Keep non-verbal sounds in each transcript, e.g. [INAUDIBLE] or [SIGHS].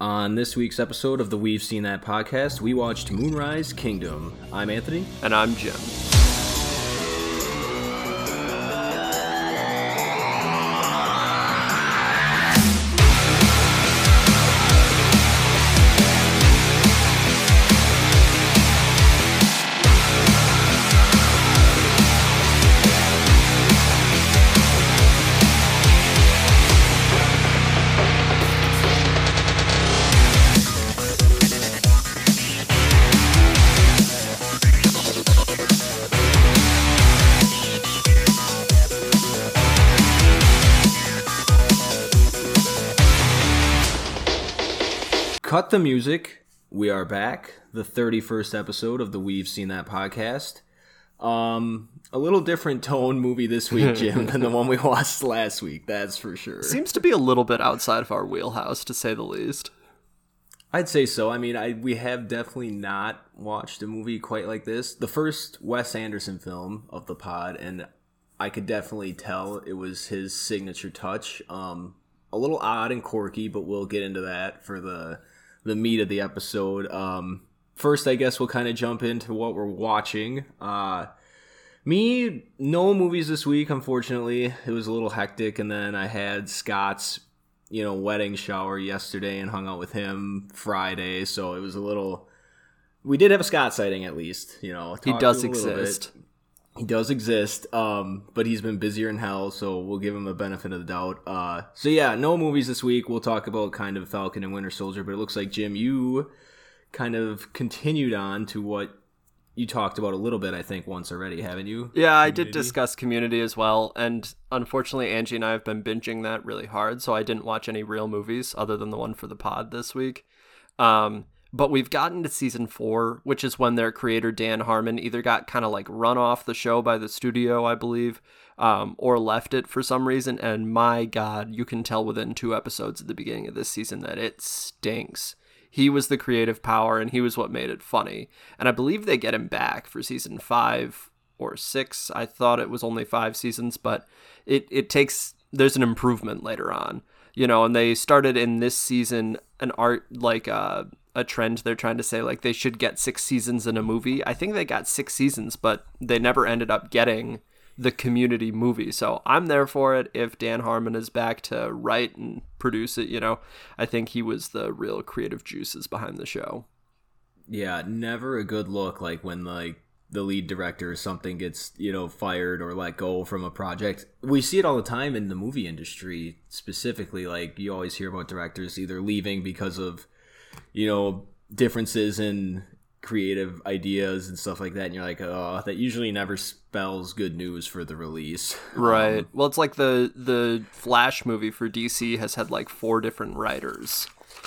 On this week's episode of the We've Seen That podcast, we watched Moonrise Kingdom. I'm Anthony. And I'm Jim. The music. We are back. The 31st episode of the We've Seen That podcast. Um, a little different tone movie this week, [LAUGHS] Jim, than the one we watched last week. That's for sure. Seems to be a little bit outside of our wheelhouse, to say the least. I'd say so. I mean, I we have definitely not watched a movie quite like this. The first Wes Anderson film of the pod, and I could definitely tell it was his signature touch. Um, a little odd and quirky, but we'll get into that for the the meat of the episode. Um, first, I guess we'll kind of jump into what we're watching. Uh, me, no movies this week, unfortunately. It was a little hectic, and then I had Scott's, you know, wedding shower yesterday and hung out with him Friday, so it was a little. We did have a Scott sighting at least, you know. He does exist. He does exist, um, but he's been busier in hell, so we'll give him the benefit of the doubt. Uh, so yeah, no movies this week. We'll talk about kind of Falcon and Winter Soldier, but it looks like Jim, you kind of continued on to what you talked about a little bit, I think, once already, haven't you? Yeah, I did discuss Community as well, and unfortunately, Angie and I have been binging that really hard, so I didn't watch any real movies other than the one for the pod this week. Um, but we've gotten to season four, which is when their creator Dan Harmon either got kind of like run off the show by the studio, I believe, um, or left it for some reason. And my God, you can tell within two episodes at the beginning of this season that it stinks. He was the creative power, and he was what made it funny. And I believe they get him back for season five or six. I thought it was only five seasons, but it it takes there's an improvement later on, you know. And they started in this season an art like uh a trend they're trying to say like they should get six seasons in a movie. I think they got six seasons, but they never ended up getting the community movie. So I'm there for it if Dan Harmon is back to write and produce it, you know. I think he was the real creative juices behind the show. Yeah, never a good look like when like the lead director or something gets, you know, fired or let go from a project. We see it all the time in the movie industry specifically like you always hear about directors either leaving because of you know differences in creative ideas and stuff like that. And you're like oh that usually never spells good news for the release. [LAUGHS] Right. Um, well it's like the the flash movie for dc has had like four different writers.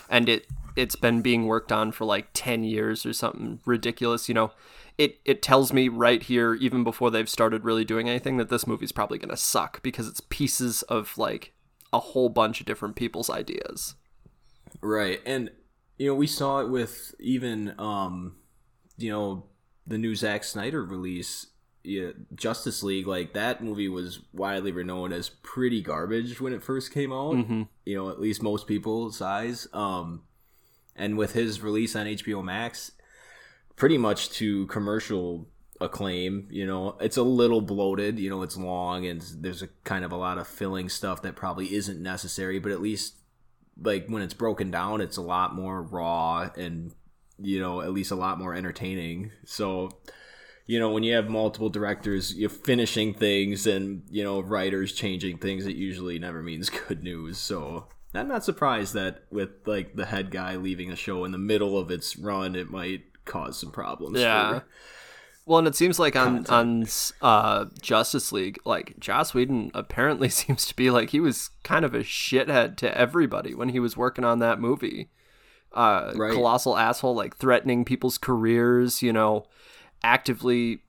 And it it's been being worked on for like 10 years or something ridiculous. You know it it tells me right here even before they've started really doing anything that this movie's probably going to suck because it's pieces of like a whole bunch of different people's ideas. Right. And you know, we saw it with even, um, you know, the new Zack Snyder release, yeah, Justice League. Like that movie was widely renowned as pretty garbage when it first came out. Mm-hmm. You know, at least most people's eyes. Um, and with his release on HBO Max, pretty much to commercial acclaim. You know, it's a little bloated. You know, it's long and there's a kind of a lot of filling stuff that probably isn't necessary. But at least like when it's broken down, it's a lot more raw and you know at least a lot more entertaining. So you know when you have multiple directors you're finishing things and you know writers changing things it usually never means [LAUGHS] good news so i'm not surprised that with like the head guy leaving a show in the middle of its run it might cause some problems yeah for, well, and it seems like on on uh, Justice League, like Joss Whedon apparently [LAUGHS] seems to be like he was kind of a shithead to everybody when he was working on that movie. Uh, right. Colossal asshole, like threatening people's careers. You know, actively.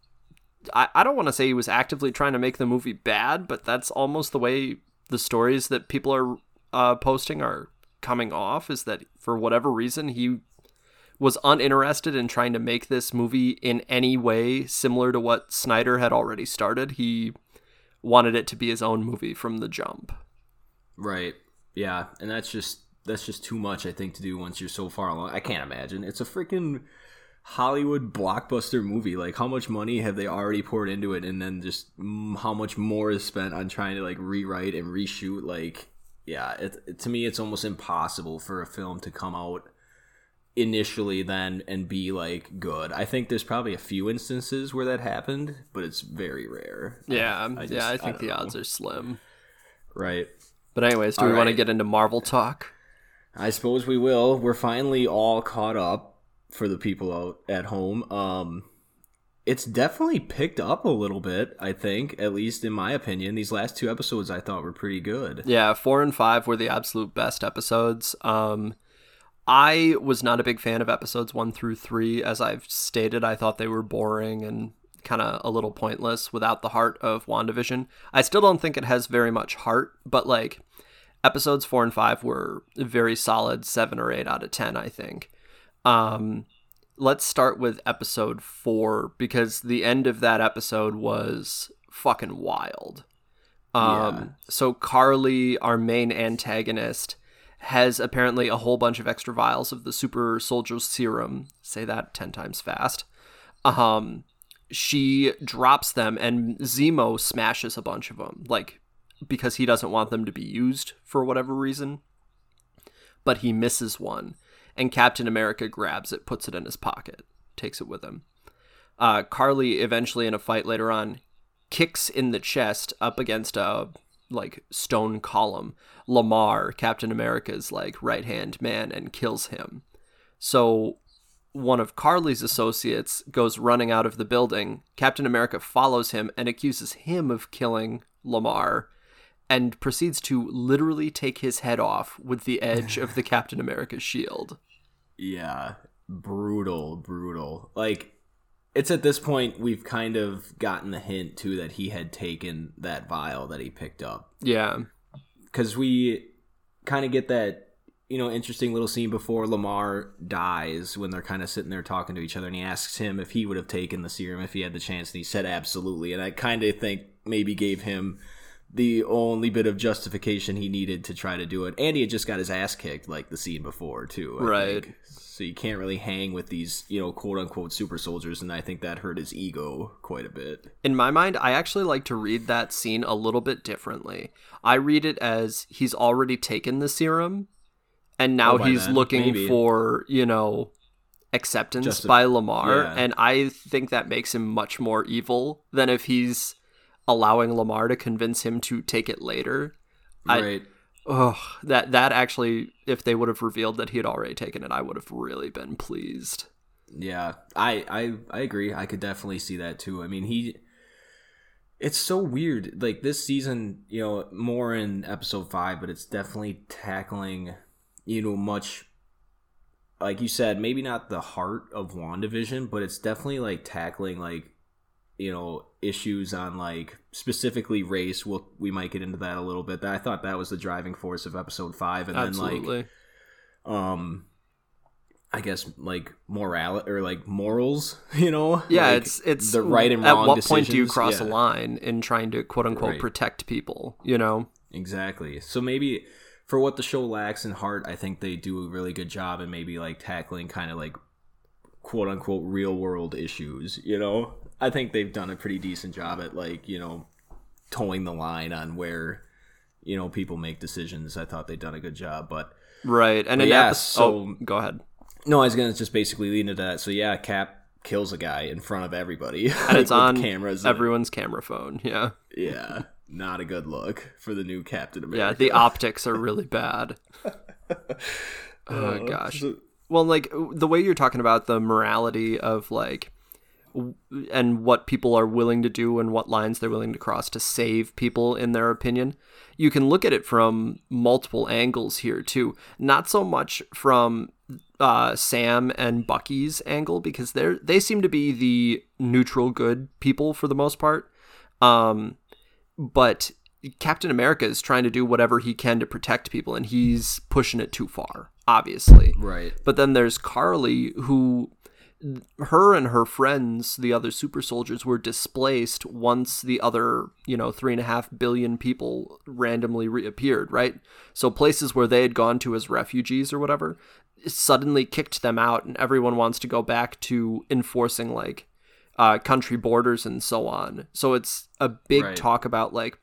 I, I don't want to say he was actively trying to make the movie bad, but that's almost the way the stories that people are uh, posting are coming off. Is that for whatever reason he was uninterested in trying to make this movie in any way similar to what Snyder had already started. He wanted it to be his own movie from the jump. Right. Yeah, and that's just that's just too much. I think to do once you're so far along. I can't imagine. It's a freaking Hollywood blockbuster movie. Like, how much money have they already poured into it, and then just how much more is spent on trying to like rewrite and reshoot? Like, yeah, it, to me, it's almost impossible for a film to come out initially then and be like good. I think there's probably a few instances where that happened, but it's very rare. Yeah, I just, yeah, I think I the know. odds are slim. Right. But anyways, do all we right. want to get into Marvel talk? I suppose we will. We're finally all caught up for the people out at home. Um, it's definitely picked up a little bit. I think, at least in my opinion, these last two episodes I thought were pretty good. Yeah, four and five were the absolute best episodes. Um, I was not a big fan of episodes one through three, as I've stated. I thought they were boring and kind of a little pointless without the heart of WandaVision. I still don't think it has very much heart, but like episodes four and five were very solid, seven or eight out of ten, I think. Um, let's start with episode four because the end of that episode was fucking wild. Um, yeah. so Karli, our main antagonist, has apparently a whole bunch of extra vials of the super soldier serum. Say that 10 times fast. Um, she drops them and Zemo smashes a bunch of them, like because he doesn't want them to be used for whatever reason. But he misses one and Captain America grabs it, puts it in his pocket, takes it with him. Uh, Karli eventually, in a fight later on, kicks in the chest up against a like stone column Lamar, Captain America's like right hand man, and kills him. So one of Karli's associates goes running out of the building. Captain America follows him and accuses him of killing Lamar and proceeds to literally take his head off with the edge of the [LAUGHS] Captain America shield. Yeah, brutal, brutal. Like it's at this point we've kind of gotten the hint too that he had taken that vial that he picked up. Yeah. Cuz we kind of get that you know interesting little scene before Lamar dies when they're kind of sitting there talking to each other and he asks him if he would have taken the serum if he had the chance and he said absolutely and I kind of think maybe gave him the only bit of justification he needed to try to do it. And he had just got his ass kicked like the scene before too. I right. Think. So you can't really hang with these, you know, quote unquote super soldiers, and I think that hurt his ego quite a bit. In my mind, I actually like to read that scene a little bit differently. I read it as he's already taken the serum, and now oh, he's then, looking maybe. for, you know, acceptance by Lamar. yeah. and I think that makes him much more evil than if he's allowing Lamar to convince him to take it later. Right. oh, that that actually, if they would have revealed that he had already taken it, I would have really been pleased. Yeah, I I I agree. I could definitely see that too. I mean, he. It's so weird. Like this season, you know, more in episode five, but it's definitely tackling, you know, much like you said, maybe not the heart of WandaVision, but it's definitely like tackling like you know issues on like specifically race we'll we might get into that a little bit i thought that was the driving force of episode five and Absolutely. then like um i guess like morality or like morals [LAUGHS] you know yeah like it's it's the right and wrong at what decisions. point do you cross yeah. a line in trying to quote unquote right. protect people you know exactly so maybe for what the show lacks in heart i think they do a really good job in maybe like tackling kind of like quote unquote real world issues you know I think they've done a pretty decent job at like you know toeing the line on where you know people make decisions. I thought they'd done a good job, but right and but yeah. so oh, go ahead. No, I was gonna just basically lead into that. So yeah, Cap kills a guy in front of everybody, and [LAUGHS] it's on cameras. Everyone's camera phone. Yeah. Yeah. Not a good look for the new Captain America. Yeah, the [LAUGHS] optics are really bad. [LAUGHS] oh uh, gosh. Well, like the way you're talking about the morality of like and what people are willing to do and what lines they're willing to cross to save people in their opinion. You can look at it from multiple angles here too. Not so much from uh, sam and bucky's angle because they're they seem to be the neutral good people for the most part. Um, but captain america is trying to do whatever he can to protect people and he's pushing it too far obviously. Right. But then there's karli who her and her friends, the other super soldiers, were displaced once the other, you know, three and a half billion people randomly reappeared, right? So places where they had gone to as refugees or whatever suddenly kicked them out, and everyone wants to go back to enforcing like uh, country borders and so on. So it's a big Right. talk about like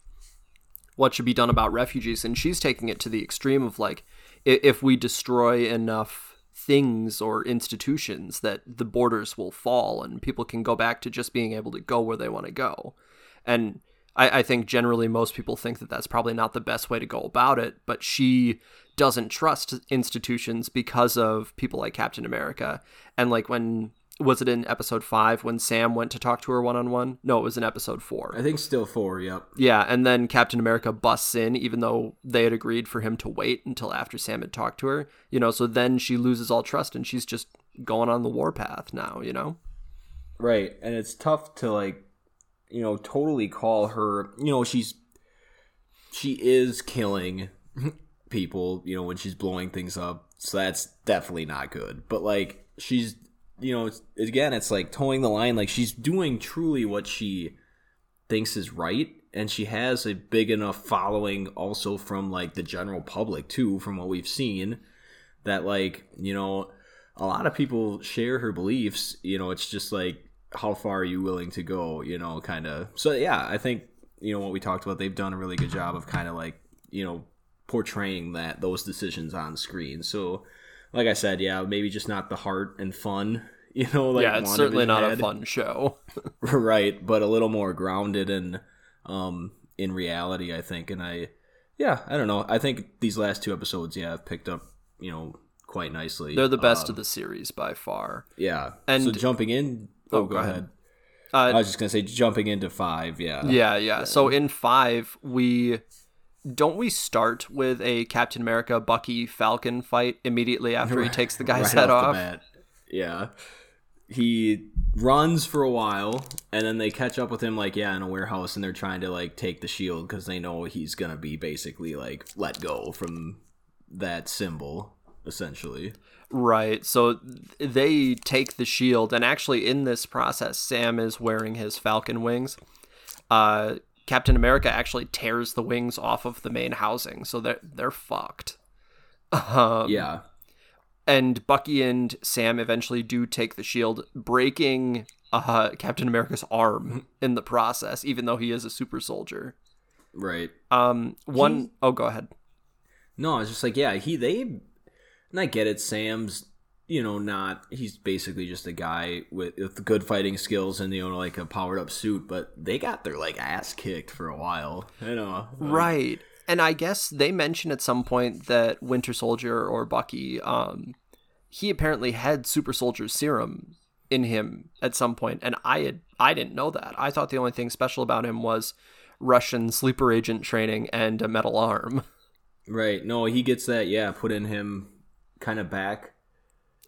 what should be done about refugees, and she's taking it to the extreme of like if we destroy enough things or institutions that the borders will fall and people can go back to just being able to go where they want to go. And I, I think generally most people think that that's probably not the best way to go about it, but she doesn't trust institutions because of people like Captain America. And like when was it in episode five when Sam went to talk to her one on one? No, it was in episode four. I think still four. Yep. Yeah, and then Captain America busts in, even though they had agreed for him to wait until after Sam had talked to her. You know, so then she loses all trust and she's just going on the warpath now, you know? Right, and it's tough to like, you know, totally call her. You know, she's she is killing [LAUGHS] people. You know, when she's blowing things up, so that's definitely not good. But like, she's you know, it's, again, it's like toeing the line. Like she's doing truly what she thinks is right, and she has a big enough following also from like the general public too, from what we've seen. That like you know, a lot of people share her beliefs. You know, it's just like how far are you willing to go? You know, kind of. So yeah, I think you know what we talked about. They've done a really good job of kind of like you know portraying that those decisions on screen. So like I said, yeah, maybe just not the heart and fun. [LAUGHS] You know, like yeah, it's certainly not a had. fun show. [LAUGHS] [LAUGHS] right but a little more grounded and um in reality i think and i yeah i don't know i think these last two episodes yeah have picked up you know quite nicely They're the best Uh, of the series by far. yeah And- so jumping in oh, go, ahead, Uh, i was just gonna say jumping into five yeah Yeah, yeah. So in five, we don't we start with a Captain America Bucky Falcon fight immediately after he takes the [LAUGHS] guy's Right head off. bat. yeah he runs for a while and then they catch up with him like yeah in a warehouse and they're trying to like take the shield because they know he's gonna be basically like let go from that symbol essentially Right. So they take the shield, and actually, in this process, Sam is wearing his Falcon wings. Uh, Captain America actually tears the wings off of the main housing, so they're they're fucked. Um, yeah and Bucky and Sam eventually do take the shield, breaking uh, Captain America's arm [LAUGHS] in the process, even though he is a super soldier. right Um, one oh, go ahead. no it's just like yeah he they and i get it sam's you know not he's basically just a guy with, with good fighting skills and you know like a powered up suit but they got their like ass kicked for a while you know like, Right. And I guess they mention at some point that Winter Soldier or Bucky, um, he apparently had super soldier serum in him at some point, and I had I didn't know that. I thought the only thing special about him was Russian sleeper agent training and a metal arm. right no he gets that yeah put in him kind of back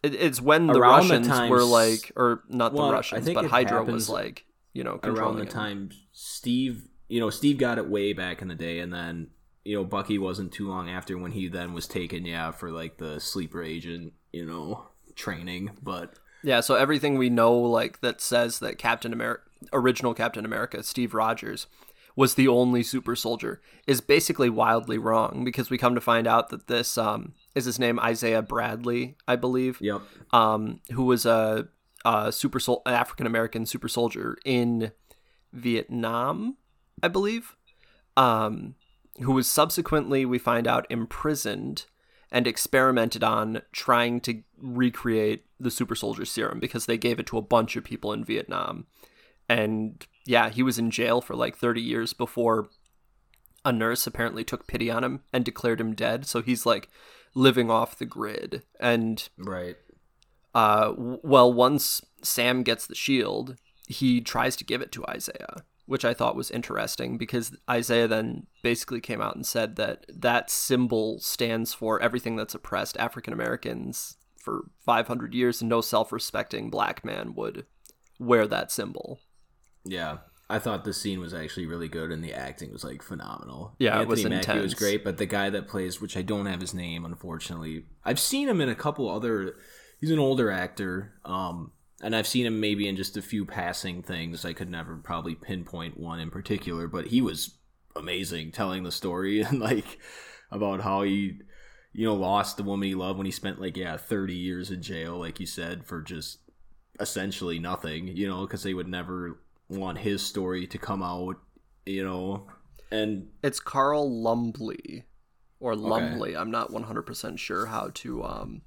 It, it's when the Around the Russians time were like, or not well, the Russians, but Hydra was like, you know, around the him. time Steve, you know, Steve got it way back in the day, and then you know Bucky wasn't too long after when he then was taken, yeah, for like the sleeper agent, you know, training. But Yeah, so everything we know, like that says that Captain America, original Captain America, Steve Rogers, was the only super soldier, is basically wildly wrong because we come to find out that this um, is his name Isaiah Bradley, I believe, yep, um, who was a, a super sol- African American super soldier in Vietnam, I believe, um, who was subsequently we find out imprisoned and experimented on trying to recreate the super soldier serum because they gave it to a bunch of people in Vietnam. And yeah, he was in jail for like 30 years before a nurse apparently took pity on him and declared him dead. So he's like living off the grid. And right, uh, well, once Sam gets the shield, he tries to give it to Isaiah, which I thought was interesting because Isaiah then basically came out and said that that symbol stands for everything that's oppressed African Americans for 500 years, and no self respecting black man would wear that symbol. yeah. I thought the scene was actually really good, and the acting was like phenomenal. Yeah, it Anthony was Mackie was great, but the guy that plays, which I don't have his name, unfortunately, I've seen him in a couple other. He's an older actor. Um, and I've seen him maybe in just a few passing things. I could never probably pinpoint one in particular, but he was amazing telling the story [LAUGHS] and like about how he you know lost the woman he loved when he spent like yeah 30 years in jail like you said for just essentially nothing you know because they would never want his story to come out you know and It's Carl Lumbly or Lumley. I'm not 100% sure how to um,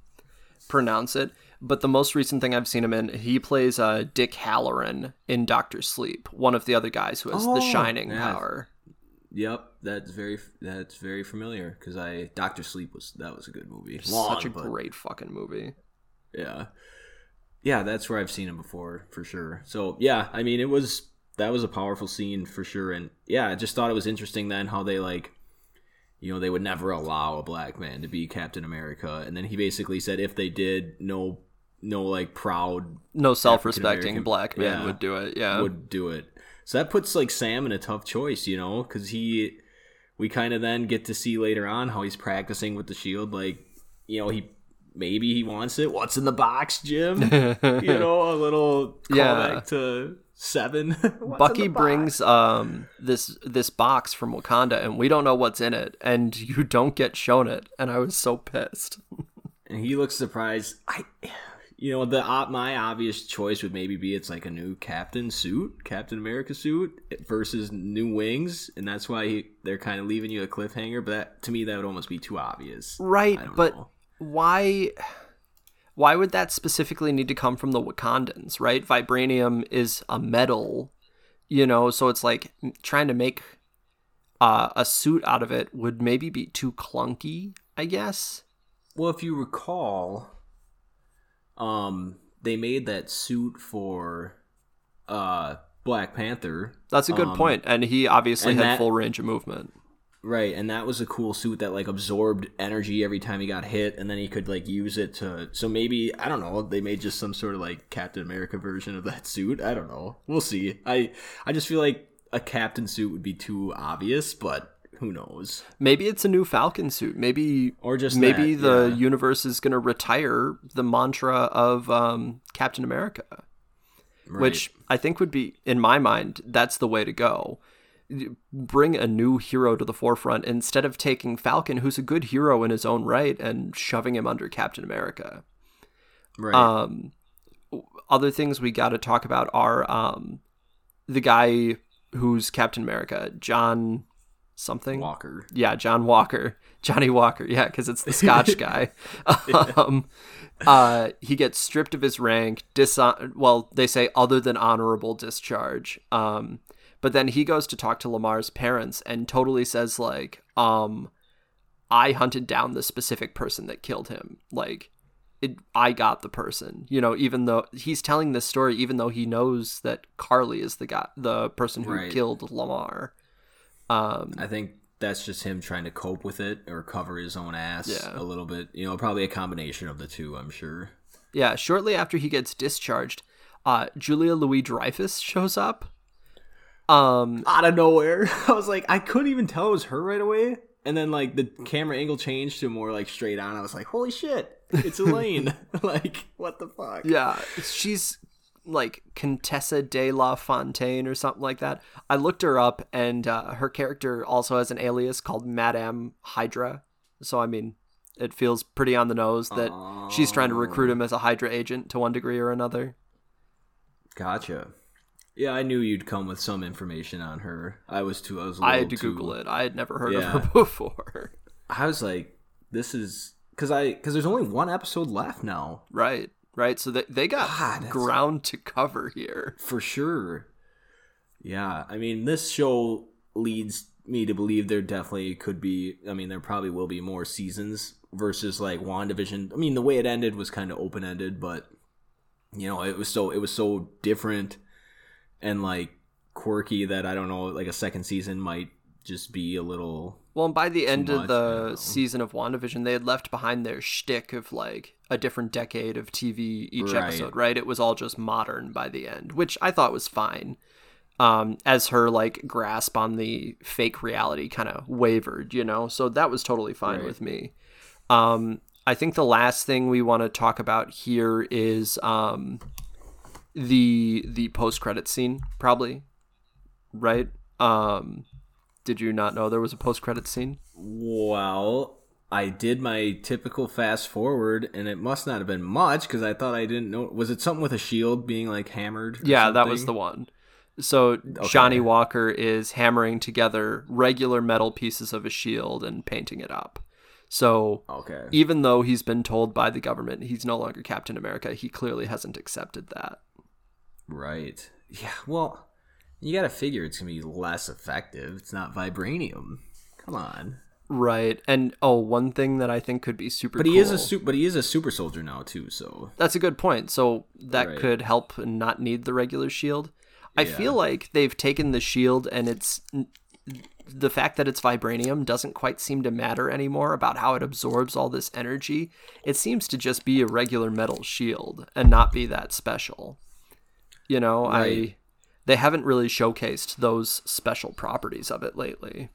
pronounce it. But the most recent thing I've seen him in, he plays uh, Dick Hallorann in Doctor Sleep, one of the other guys who has the Oh, shining yeah. power. yep that's very that's very familiar because i dr sleep was that was a good movie Such a but- great fucking movie. yeah yeah that's where i've seen him before for sure so yeah i mean it was that was a powerful scene for sure and yeah i just thought it was interesting then how they like you know they would never allow a black man to be captain america and then he basically said if they did no no like proud No self-respecting black man yeah, would do it. Yeah. would do it so that puts like sam in a tough choice you know because he we kind of then get to see later on how he's practicing with the shield like you know he maybe he wants it what's in the box jim [LAUGHS] you know a little Yeah. callback to seven [LAUGHS] Bucky brings um this this box from Wakanda and we don't know what's in it and you don't get shown it and I was so pissed. [LAUGHS] and he looks surprised i you know the op my obvious choice would maybe be it's like a new captain suit captain america suit versus new wings and that's why he, they're kind of leaving you a cliffhanger but that, to me that would almost be too obvious Right, but know. Why why would that specifically need to come from the Wakandans, right? Vibranium is a metal, you know, so it's like trying to make uh, a suit out of it would maybe be too clunky, I guess. Well, if you recall, um, they made that suit for uh Black Panther, That's a good Um, point, and he obviously and had that- full range of movement. Right? And that was a cool suit that like absorbed energy every time he got hit, and then he could like use it to. So maybe I don't know. They made just some sort of like Captain America version of that suit. I don't know. We'll see. I I just feel like a captain suit would be too obvious, but who knows? Maybe it's a new Falcon suit. Maybe Or just maybe that, the yeah. universe is going to retire the mantra of um, Captain America. Right. which I think would be, in my mind, that's the way to go. Bring a new hero to the forefront instead of taking Falcon, who's a good hero in his own right, and shoving him under Captain America. right. Um, other things we got to talk about are um, the guy who's Captain America, John something. Walker. Yeah, John Walker, [LAUGHS] Johnny Walker. Yeah, because it's the Scotch [LAUGHS] guy. um, uh, he gets stripped of his rank. Dishon- well, they say other than honorable discharge. Um, but then he goes to talk to Lamar's parents and totally says like, um, I hunted down the specific person that killed him. Like, it, I got the person. You know, even though he's telling this story, even though he knows that Karli is the guy, the person who Right. killed Lamar. Um, I think that's just him trying to cope with it or cover his own ass Yeah. a little bit. You know, probably a combination of the two, I'm sure. Yeah, shortly after he gets discharged, uh, Julia Louis Dreyfus shows up. Um, Out of nowhere. [LAUGHS] I was like, I couldn't even tell it was her right away. And then, like, the camera angle changed to more, like, straight on. I was like, holy shit, it's [LAUGHS] Elaine. [LAUGHS] like, what the fuck? yeah, she's like Contessa de la Fontaine or something like that. I looked her up, and uh, her character also has an alias called Madame Hydra. So I mean, it feels pretty on the nose that she's trying to recruit him as a Hydra agent to one degree or another. Gotcha. Yeah, I knew you'd come with some information on her. I was too. I was. I had to too, Google it. I had never heard Yeah. of her [LAUGHS] before. I was like, this is because I because there's only one episode left now. right, right. So they they got God, ground to cover here. for sure. Yeah, I mean, this show leads me to believe there definitely could be. I mean, there probably will be more seasons versus like Wandavision. I mean, the way it ended was kind of open ended, but you know, it was so it was so different and like quirky that I don't know. Like a second season might just be a little. Well, and by the end much, of the season of WandaVision, they had left behind their shtick of like a different decade of TV each Right. episode, right? It was all just modern by the end, which I thought was fine. Um, as her like grasp on the fake reality kind of wavered, you know, so that was totally fine Right. with me. Um, I think the last thing we want to talk about here is um, the the post credit scene probably, right? Um, did you not know there was a post credit scene? Well, I did my typical fast forward, and it must not have been much because I thought I didn't know. Was it something with a shield being like hammered? or Yeah, that was the one. So Johnny Walker is hammering together regular metal pieces of a shield and painting it up. So Okay. even though he's been told by the government he's no longer Captain America, he clearly hasn't accepted that. Right. Yeah. Well, you got to figure it's gonna be less effective. It's not vibranium. Come on. Right. And oh, one thing that I think could be super But he is a cool- super. But he is a super soldier now too. So That's a good point. So that Right. could help and not need the regular shield. I Yeah. feel like they've taken the shield and it's the fact that it's vibranium doesn't quite seem to matter anymore about how it absorbs all this energy. It seems to just be a regular metal shield and not be that special. You know, I they haven't really showcased those special properties of it lately.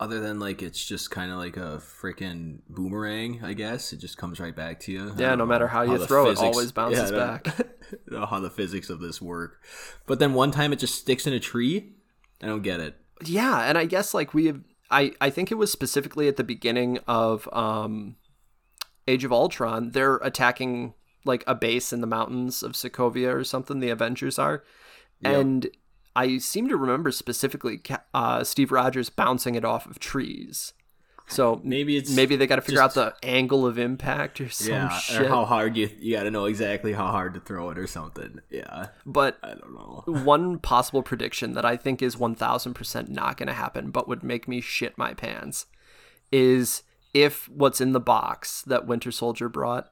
other than like it's just kind of like a freaking boomerang, I guess it just comes right back to you. Yeah, no matter how you the throw it, always bounces don't- back. [LAUGHS] Know how the physics of this work. But then one time it just sticks in a tree. I don't get it. Yeah, and I guess like we have I I think it was specifically at the beginning of um Age of Ultron, they're attacking like a base in the mountains of Sokovia or something the Avengers are. And I seem to remember specifically uh, Steve Rogers bouncing it off of trees. So Maybe it's maybe they got to figure just- out the angle of impact or some yeah, shit. or how hard you you got to know exactly how hard to throw it or something. Yeah, but I don't know. [LAUGHS] one possible prediction that I think is 1000% not going to happen, but would make me shit my pants, is if what's in the box that Winter Soldier brought,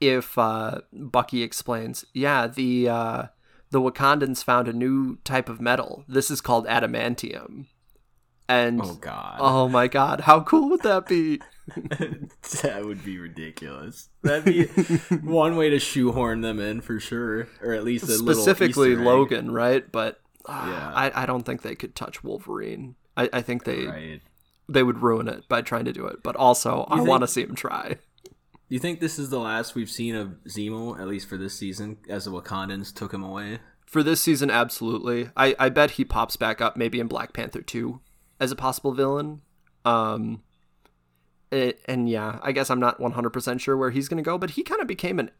if uh, Bucky explains, yeah, the uh, the Wakandans found a new type of metal. This is called adamantium. And Oh God, oh my god, how cool would that be? [LAUGHS] that would be ridiculous. That'd be one way to shoehorn them in for sure, or at least a Specifically Logan, right? But uh, Yeah. I, I don't think they could touch Wolverine. I, I think they Right. they would ruin it by trying to do it. But also, I want to see him try. Do you think this is the last we've seen of Zemo, at least for this season, as the Wakandans took him away? For this season, absolutely. I, I bet he pops back up maybe in Black Panther 2 as a possible villain. Um, it, and yeah, I guess I'm not 100% sure where he's going to go, but he kind of became an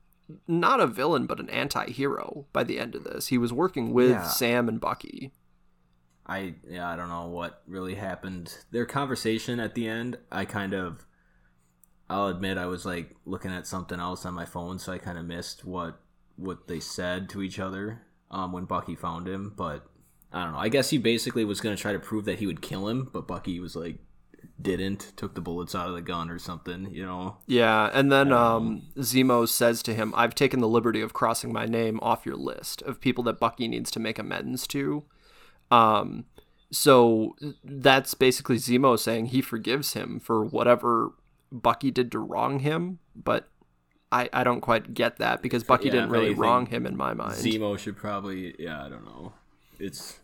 not a villain, but an anti hero by the end of this. He was working with Yeah. Sam and Bucky. I yeah, I don't know what really happened. Their conversation at the end, I kind of I'll admit I was like looking at something else on my phone, so I kind of missed what what they said to each other um, when Bucky found him. But I don't know. I guess he basically was going to try to prove that he would kill him, but Bucky was like didn't, took the bullets out of the gun or something. You know? Yeah, and then um, Zemo says to him, I've taken the liberty of crossing my name off your list of people that Bucky needs to make amends to. Um, so that's basically Zemo saying he forgives him for whatever Bucky did to wrong him, but I, I don't quite get that because Bucky Yeah, didn't really wrong him in my mind. Zemo should probably yeah, I don't know. It's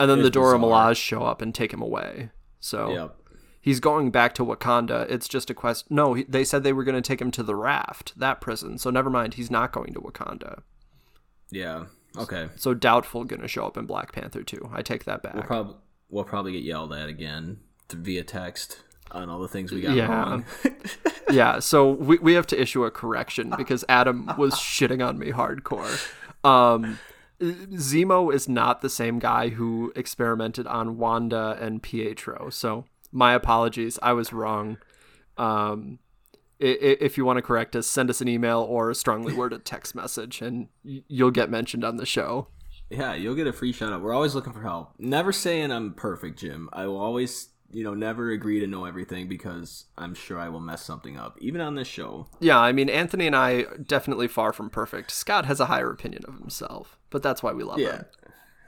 and then the Dora. Milaje show up and take him away. So yep. he's going back to Wakanda. It's just a quest. No, he, they said they were going to take him to the raft, that prison. So never mind. He's not going to Wakanda. Yeah. Okay. So doubtful going to show up in Black Panther too. I take that back. We'll probably we'll probably get yelled at again via text on all the things we got Yeah. wrong. [LAUGHS] yeah. So we we have to issue a correction [LAUGHS] because Adam was shitting on me hardcore. Um, Zemo is not the same guy who experimented on Wanda and Pietro. So my apologies. I was wrong. Um, if you want to correct us, send us an email or a strongly [LAUGHS] worded text message, and you'll get mentioned on the show. yeah, you'll get a free shout out. We're always looking for help. Never saying I'm perfect, Jim. I will always, you know, never agree to know everything because I'm sure I will mess something up, even on this show. Yeah, I mean, Anthony and I definitely far from perfect. Scott has a higher opinion of himself, but that's why we love Yeah. him.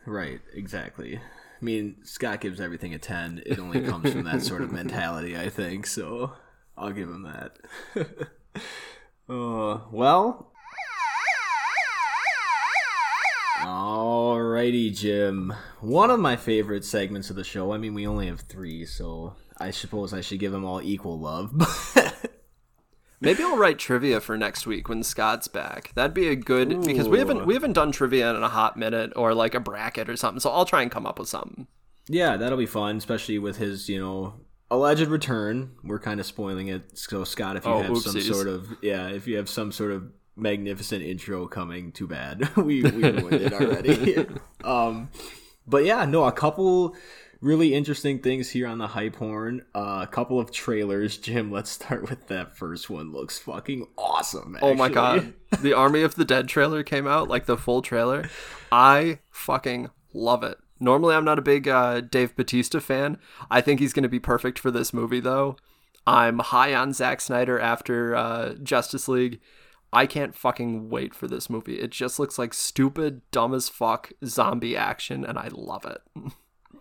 Right, exactly. I mean, Scott gives everything a 10. It only comes from that sort of mentality, I think, so I'll give him that. [LAUGHS] uh, well. Alrighty, Jim. One of my favorite segments of the show. I mean, we only have three, so I suppose I should give them all equal love. [LAUGHS] Maybe I'll write trivia for next week when Scott's back. That'd be a good because we haven't we haven't done trivia in a hot minute or like a bracket or something. So I'll try and come up with something. Yeah, that'll be fun, especially with his, you know, alleged return. We're kind of spoiling it. So, Scott, if you Oh, have some sort of, yeah, if you have some sort of magnificent intro coming, too bad. [LAUGHS] we, we ruined it already. [LAUGHS] um, but yeah, no, a couple really interesting things here on the hype horn. Uh, a couple of trailers. [LAUGHS] Jim, let's start with that first one. Looks fucking awesome. Oh my god. the Army of the Dead trailer came out, like the full trailer. I fucking love it. Normally I'm not a big uh, Dave Batista fan. I think he's going to be perfect for this movie though. I'm high on Zack Snyder after uh, Justice League. I can't fucking wait for this movie. It just looks like stupid, dumb as fuck zombie action, and I love it. [LAUGHS]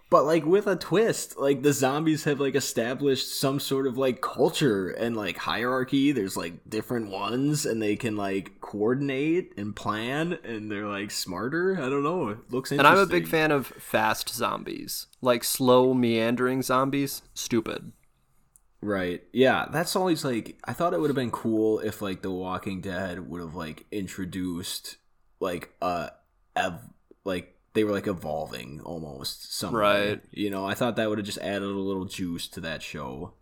but like with a twist like the zombies have like established some sort of like culture and like hierarchy there's like different ones and they can like coordinate and plan and they're like smarter i don't know it looks And I'm a big fan of fast zombies, like slow, meandering zombies. Stupid. Right. Yeah that's always like i thought it would have been cool if like the walking dead would have like introduced like uh ev- like they were like evolving almost some Right. you know i thought that would have just added a little juice to that show.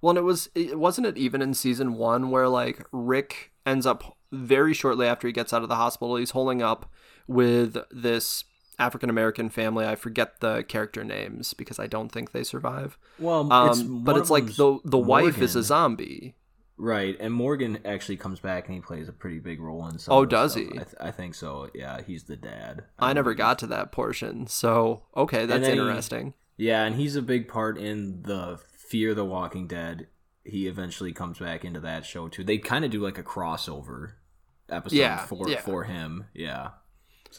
Well, and it was it wasn't it even in season one where like Rick ends up very shortly after he gets out of the hospital, he's holding up with this African American family. I forget the character names because I don't think they survive. well Um, but it's like the the wife is a zombie. Right, and Morgan actually comes back and he plays a pretty big role in some. Oh, does stuff. he? I, th- I think so. Yeah, he's the dad. I never got to that portion, so okay, that's then he- interesting. Yeah, and he's a big part in the Fear the Walking Dead. He eventually comes back into that show too. They kind of do like a crossover episode Yeah, for yeah. for him. Yeah.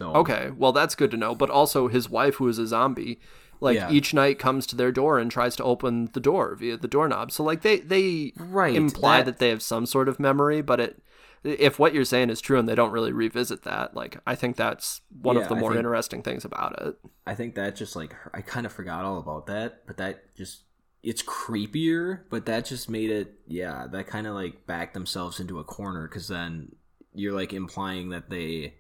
Okay, well that's good to know. But also his wife, who is a zombie, like Yeah. each night comes to their door and tries to open the door via the doorknob. So like they they Right, imply that- that... they have some sort of memory, but it if what you're saying is true and they don't really revisit that, like I think that's one Yeah, of the more think- interesting things about it. I think that just like I kind of forgot all about that, but that just it's creepier, but that just made it yeah, that kind of like backed themselves into a corner cuz then you're like implying that they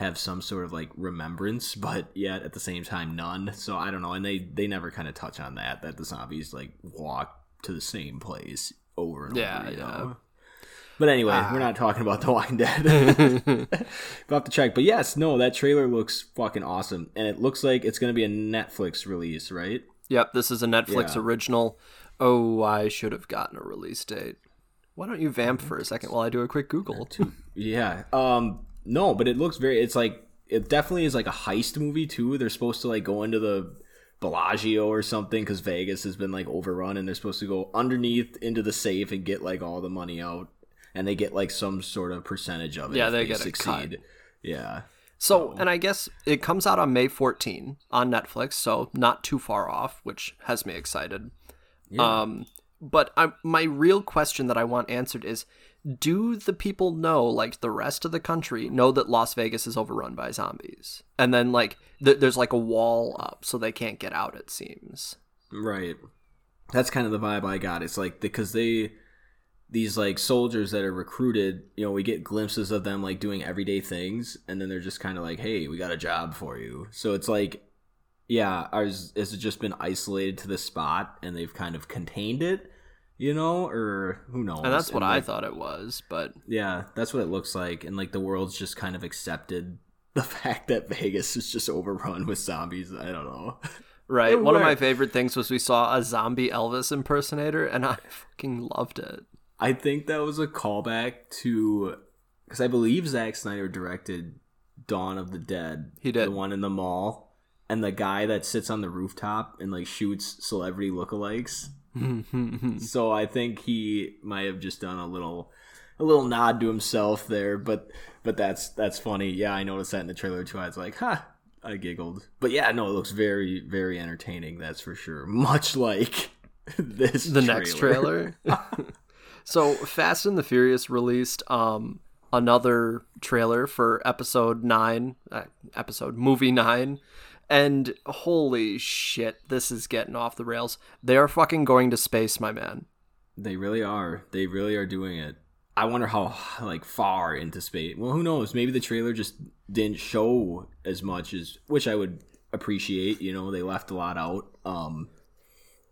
have some sort of like remembrance, [LAUGHS] but yet at the same time none. So I don't know, and they they never kind of touch on that that the zombies like walk to the same place over and Yeah, over, you yeah. know. But anyway, Ah. we're not talking about The Walking Dead. [LAUGHS] we'll have to check. But yes, no, that trailer looks fucking awesome. And it looks like it's going to be a Netflix release, right? Yep, this is a Netflix Yeah. original. Oh, I should have gotten a release date. Why don't you vamp for a second while I do a quick Google? Too? [LAUGHS] Yeah. Um no, but it looks very it's like it definitely is like a heist movie too. They're supposed to like go into the Bellagio or something cuz Vegas has been like overrun and they're supposed to go underneath into the safe and get like all the money out and they get like some sort of percentage of it Yeah, if they get succeed. Yeah. So, and I guess it comes out on May 14 on Netflix, so not too far off, which has me excited. Um, but I, my real question that I want answered is do the people know, like the rest of the country, know that Las Vegas is overrun by zombies? And then, like, th- there's like a wall up so they can't get out, it seems. Right. That's kind of the vibe I got. It's like because they these like soldiers that are recruited, you know, we get glimpses of them like doing everyday things and then they're just kind of like, "Hey, we got a job for you." So it's like yeah, ours has just been isolated to this spot and they've kind of contained it, you know, or who knows. And that's what I like, thought it was, but Yeah, that's what it looks like and like the world's just kind of accepted [LAUGHS] the fact that Vegas is just overrun with zombies. I don't know. [LAUGHS] right. It One of my favorite things was we saw a zombie Elvis impersonator, and [LAUGHS] I fucking loved it. I think that was a callback to because I believe Zack Snyder directed Dawn of the Dead. He did. the one in the mall, and the guy that sits on the rooftop and like shoots celebrity lookalikes. So I think he might have just done a little, a little nod to himself there. But but that's that's funny. Yeah, I noticed that in the trailer too. I was like, huh. I giggled, but yeah, no, it looks very, very entertaining. That's for sure. [LAUGHS] Much like this, the next trailer. [LAUGHS] so Fast and the Furious released um another trailer for episode 9, uh, episode movie 9. And holy shit, this is getting off the rails. They are fucking going to space, my man. They really are. They really are doing it. I wonder how like far into space. Well, who knows? Maybe the trailer just didn't show as much as which I would appreciate. You know, they left a lot out. Um,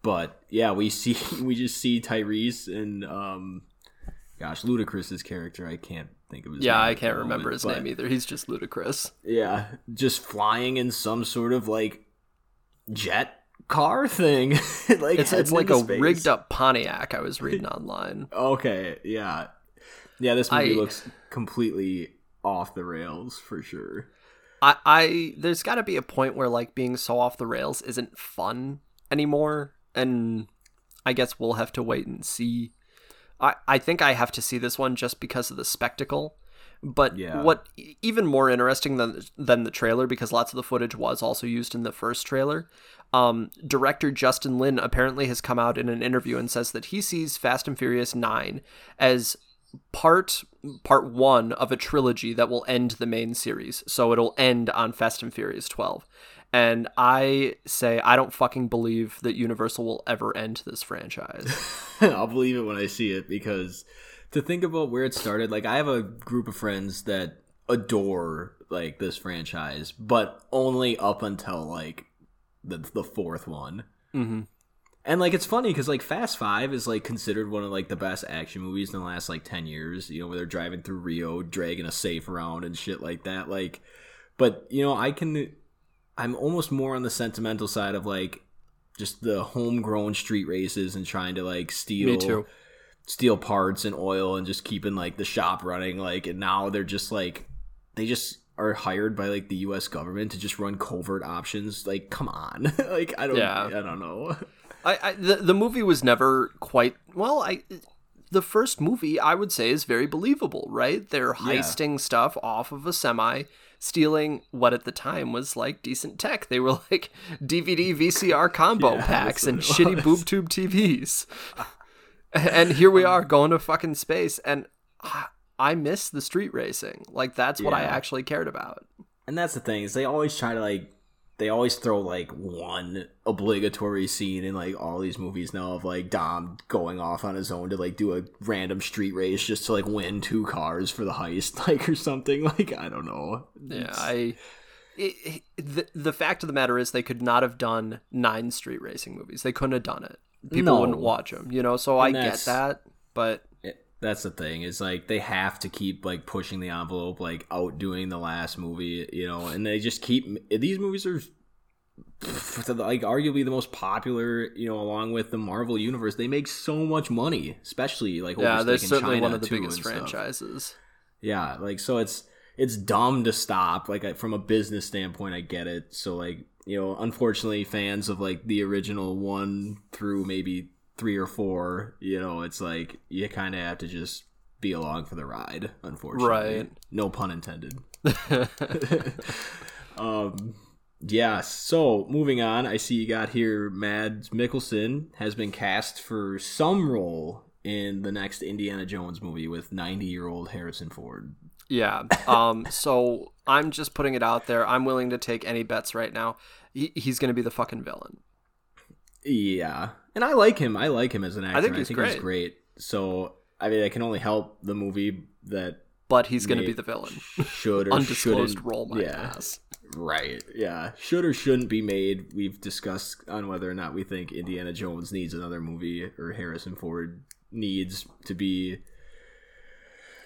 but yeah, we see [LAUGHS] we just see Tyrese and um, gosh, Ludacris's character. I can't think of his. Yeah, I can't remember moment, his but- name either. He's just ludicrous. Yeah, just flying in some sort of like jet car thing. [LAUGHS] like It's it's like a space. rigged up Pontiac. I was reading [LAUGHS] online. Okay, yeah, yeah. This movie I- looks completely off the rails for sure. I, I there's got to be a point where like being so off the rails isn't fun anymore, and I guess we'll have to wait and see. I I think I have to see this one just because of the spectacle. But Yeah. what even more interesting than than the trailer, because lots of the footage was also used in the first trailer. Um, director Justin Lin apparently has come out in an interview and says that he sees Fast and Furious Nine as part part one of a trilogy that will end the main series. So it'll end on Fast and Furious 12. And I say I don't fucking believe that Universal will ever end this franchise. [LAUGHS] I'll believe it when I see it because to think about where it started, like I have a group of friends that adore like this franchise, but only up until like the the fourth one. hmm And like it's funny because like Fast Five is like considered one of like the best action movies in the last like ten years. You know, where they're driving through Rio, dragging a safe around and shit like that. Like, but you know, I can. I'm almost more on the sentimental side of like just the homegrown street races and trying to like steal steal parts and oil and just keeping like the shop running. Like, and now they're just like they just are hired by like the U.S. government to just run covert options. Like, come on, [LAUGHS] like I don't, Yeah. I don't know. I, I the, the movie was never quite well I the first movie I would say is very believable, right? They're Yeah. heisting stuff off of a semi, stealing what at the time was like decent tech. They were like DVD VCR combo Yeah, packs and shitty boob tube TVs. and here we are going to fucking space and I miss the street racing. Like that's what I actually cared about. And that's the thing is they always try to like they always throw like one obligatory scene in like all these movies now of like Dom going off on his own to like do a random street race just to like win two cars for the heist [LAUGHS] like or something like I don't know. Yeah, It's- I. It, it- the, the fact of the matter is, they could not have done nine street racing movies. They couldn't have done it. People No. wouldn't watch them, you know. So I And get that, but that's the thing is like they have to keep like pushing the envelope like outdoing the last movie you know and they just keep these movies are like arguably the most popular you know along with the marvel universe. They make so much money especially like yeah, they're certainly China, one of the biggest franchises. yeah like so it's it's dumb to stop like from a business standpoint i get it. So like you know unfortunately fans of like the original one through maybe three or four you know it's like you kind of have to just be along for the ride unfortunately Right. no pun intended [LAUGHS] [LAUGHS] um yeah so moving on i see you got here mads mikkelsen has been cast for some role in the next indiana jones movie with 90 year old harrison ford Yeah. Um. So I'm just putting it out there. I'm willing to take any bets right now. He, he's going to be the fucking villain. Yeah, and I like him. I like him as an actor. I think he's great. great. So I mean, I can only help the movie that But he's going to be the villain. should or [LAUGHS] Undisclosed role, my yeah, ass. right. Yeah, should or shouldn't be made. We've discussed on whether or not we think Indiana Jones needs another movie or Harrison Ford needs to be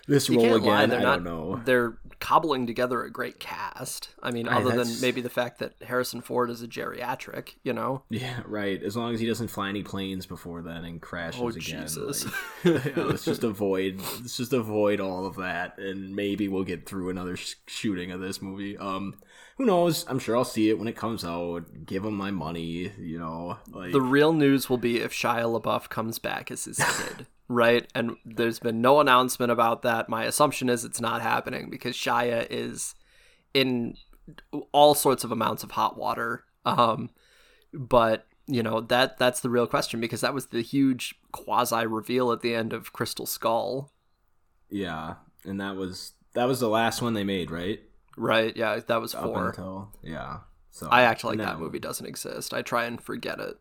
this You role can't lie, again. they're I not. don't know. They're cobbling together a great cast. I mean, other than maybe the fact that Harrison Ford is a geriatric. You know. Yeah, right. As long as he doesn't fly any planes before then and crashes Oh, again. Jesus. like- [LAUGHS] yeah, let's just avoid. Let's just avoid all of that, and maybe we'll get through another sh- shooting of this movie. Um, who knows? I'm sure I'll see it when it comes out. Give him my money. You know, like The real news will be if Shia LaBeouf comes back as his [LAUGHS] kid, right? And there's been no announcement about that. My assumption is it's not happening because Shia is in all sorts of amounts of hot water. Um, but you know that that's the real question because that was the huge quasi reveal at the end of Crystal Skull, yeah, and that was that was the last one they made, right? right? Yeah, that was four. until yeah. So I actually like that movie doesn't exist. I try and forget it.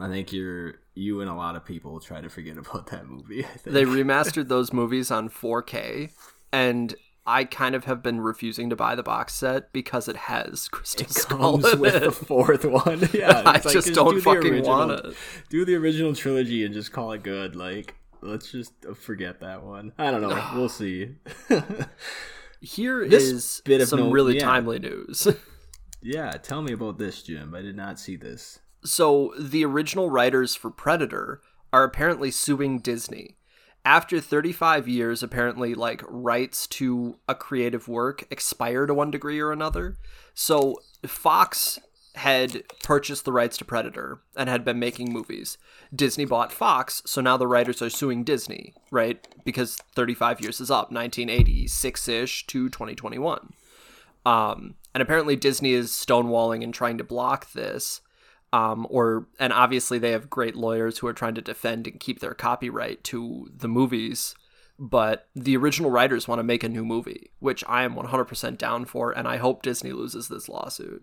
I think you're you and a lot of people try to forget about that movie. I think. They remastered those [LAUGHS] movies on 4K, and I kind of have been refusing to buy the box set because it has [LAUGHS] Crystal it Skull comes with it. the fourth one. [LAUGHS] Yeah, I like, just don't do fucking original- want it. Do the original trilogy and just call it good. Like, let's just uh, forget that one. I don't know. [SIGHS] we'll see. Here This is bit of some no- really yeah. timely news. yeah, tell me about this, Jim. I did not see this. So, the original writers for Predator are apparently suing Disney. After 35 years, apparently, like, rights to a creative work expire to one degree or another. So, Fox had purchased the rights to Predator and had been making movies. Disney bought Fox, so now the writers are suing Disney, right? Because 35 years is up, 1986 ish to 2021. Um, and apparently Disney is stonewalling and trying to block this. Um, or and obviously they have great lawyers who are trying to defend and keep their copyright to the movies. But the original writers want to make a new movie, which I am 100% down for, and I hope Disney loses this lawsuit.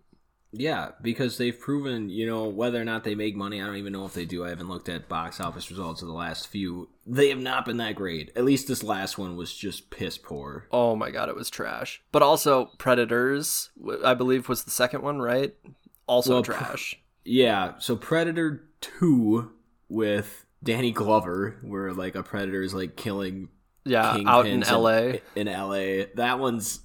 Yeah, because they've proven, you know, whether or not they make money, I don't even know if they do. I haven't looked at box office results of the last few. They have not been that great. At least this last one was just piss poor. Oh my god, it was trash. But also Predators, i believe was the second one, right? Also Well, trash. Yeah, so Predator 2 with Danny Glover, where like a predator is like killing yeah, out in LA. In LA. That one's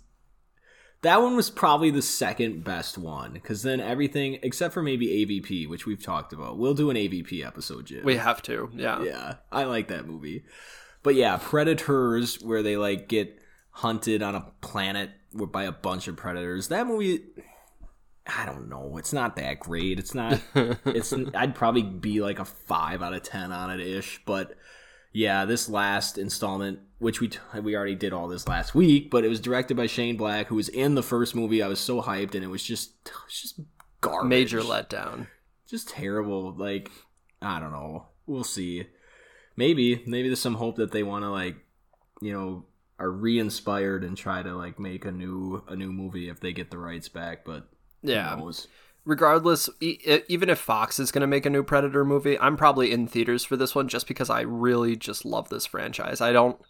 that one was probably the second best one because then everything except for maybe AVP, which we've talked about. We'll do an AVP episode, Jim. We have to. Yeah. yeah, I like that movie. But yeah, Predators, where they like get hunted on a planet by a bunch of predators. That movie, I don't know. It's not that great. It's not. [LAUGHS] it's. I'd probably be like a five out of ten on it ish. But yeah, this last installment, which we t- we already did all this last week, but it was directed by Shane Black, who was in the first movie. I was so hyped, and it was just, it was just garbage. Major letdown. just terrible. Like I don't know. We'll see. Maybe maybe there's some hope that they want to like, you know, are re-inspired and try to like make a new a new movie if they get the rights back. But Yeah. regardless e- even if fox is going to make a new predator movie i'm probably in theaters for this one just because i really just love this franchise i don't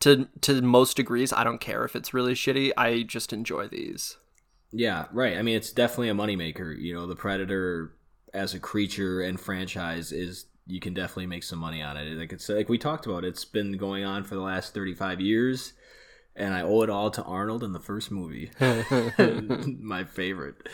to to most degrees i don't care if it's really shitty i just enjoy these Yeah, right. I mean, it's definitely a moneymaker. You know, the Predator as a creature and franchise is you can definitely make some money on it. Like it's like we talked about, it's been going on for the last thirty five years, and I owe it all to Arnold in the first movie. [LAUGHS] [LAUGHS] My favorite.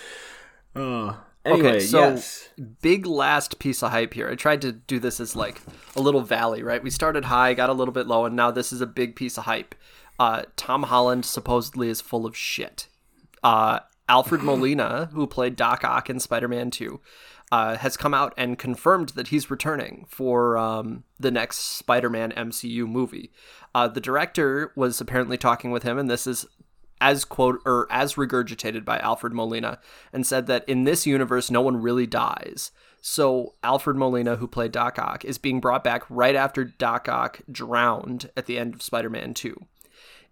Oh, anyway, so- yes. big last piece of hype here i tried to do this as like a little valley right we started high got a little bit low and now this is a big piece of hype uh, tom holland supposedly is full of shit uh, alfred [CLEARS THROAT] molina who played doc ock in spider-man 2 uh, has come out and confirmed that he's returning for um, the next spider-man mcu movie uh, the director was apparently talking with him and this is as quote or as regurgitated by Alfred Molina and said that in this universe no one really dies. So Alfred Molina, who played Doc Ock, is being brought back right after Doc Ock drowned at the end of Spider-Man 2.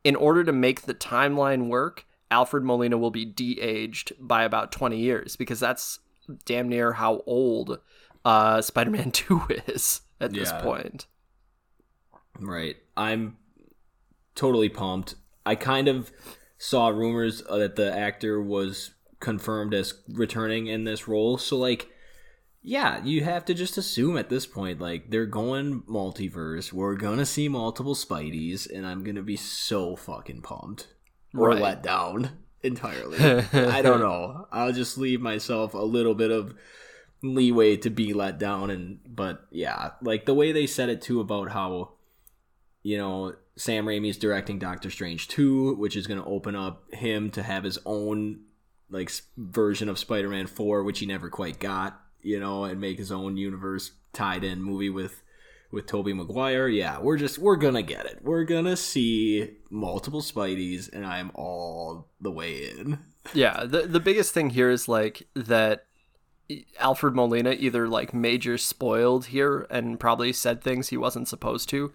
In order to make the timeline work, Alfred Molina will be de-aged by about 20 years because that's damn near how old uh, Spider-Man [LAUGHS] 2 is at this Yeah. point. Right. I'm totally pumped. I kind of saw rumors uh, that the actor was confirmed as returning in this role. So like yeah, you have to just assume at this point like they're going multiverse. We're going to see multiple Spideys and I'm going to be so fucking pumped or Right. let down entirely. [LAUGHS] I don't know. I'll just leave myself a little bit of leeway to be let down and but yeah, like the way they said it too about how you know, Sam Raimi's directing Doctor Strange 2, which is going to open up him to have his own like version of Spider-Man 4, which he never quite got, you know, and make his own universe tied in movie with with Tobey Maguire. Yeah, we're just we're to get it. We're to see multiple Spideys and I'm all the way in. [LAUGHS] Yeah, the the biggest thing here is like that Alfred Molina either like major spoiled here and probably said things he wasn't supposed to.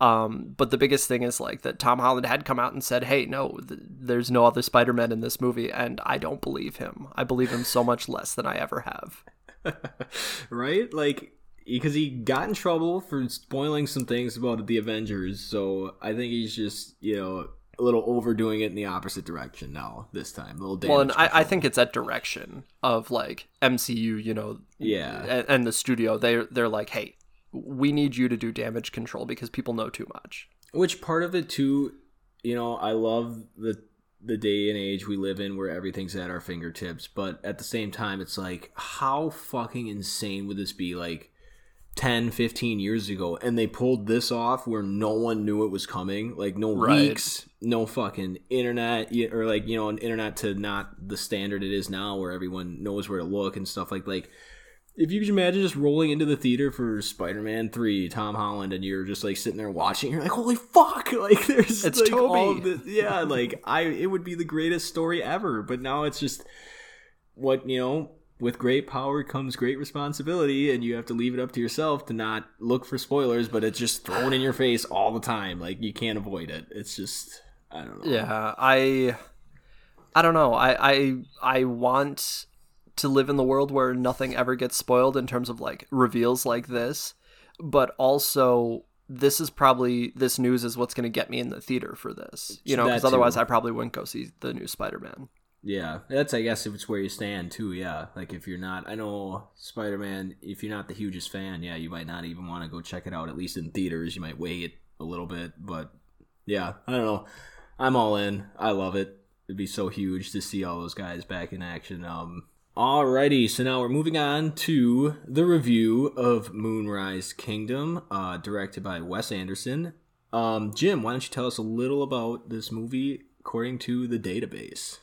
Um, but the biggest thing is like that Tom Holland had come out and said, "Hey, no, th- there's no other Spider-Man in this movie," and I don't believe him. I believe him so much less than I ever have. [LAUGHS] right? Like because he got in trouble for spoiling some things about the Avengers, so I think he's just you know a little overdoing it in the opposite direction now this time. A little well, and I, I, think it's that direction of like MCU, you know, yeah, and, and the studio. They they're like, hey, we need you to do damage control because people know too much. Which part of it too, you know, I love the the day and age we live in where everything's at our fingertips, but at the same time, it's like, how fucking insane would this be? Like 10 15 years ago and they pulled this off where no one knew it was coming like no right. leaks no fucking internet or like you know an internet to not the standard it is now where everyone knows where to look and stuff like like if you could imagine just rolling into the theater for Spider-Man 3 Tom Holland and you're just like sitting there watching you're like holy fuck [LAUGHS] like there's it's like Tobey. all of this [LAUGHS] yeah like I it would be the greatest story ever but now it's just what you know with great power comes great responsibility and you have to leave it up to yourself to not look for spoilers but it's just thrown in your face all the time. Like you can't avoid it. It's just i don't know. Yeah i i don't know. I i i want to live in the world where nothing ever gets spoiled in terms of like reveals like this but also this is probably this news is what's going to get me in the theater for this you know because otherwise i probably wouldn't go see the new spider-man yeah, that's I guess if it's where you stand too. Yeah, like if you're not, I know Spider Man. If you're not the hugest fan, yeah, you might not even want to go check it out. At least in theaters, you might wait a little bit. But yeah, I don't know. I'm all in. I love it. It'd be so huge to see all those guys back in action. Um, Alrighty, so now we're moving on to the review of Moonrise Kingdom, uh, directed by Wes Anderson. Um, Jim, why don't you tell us a little about this movie according to the database?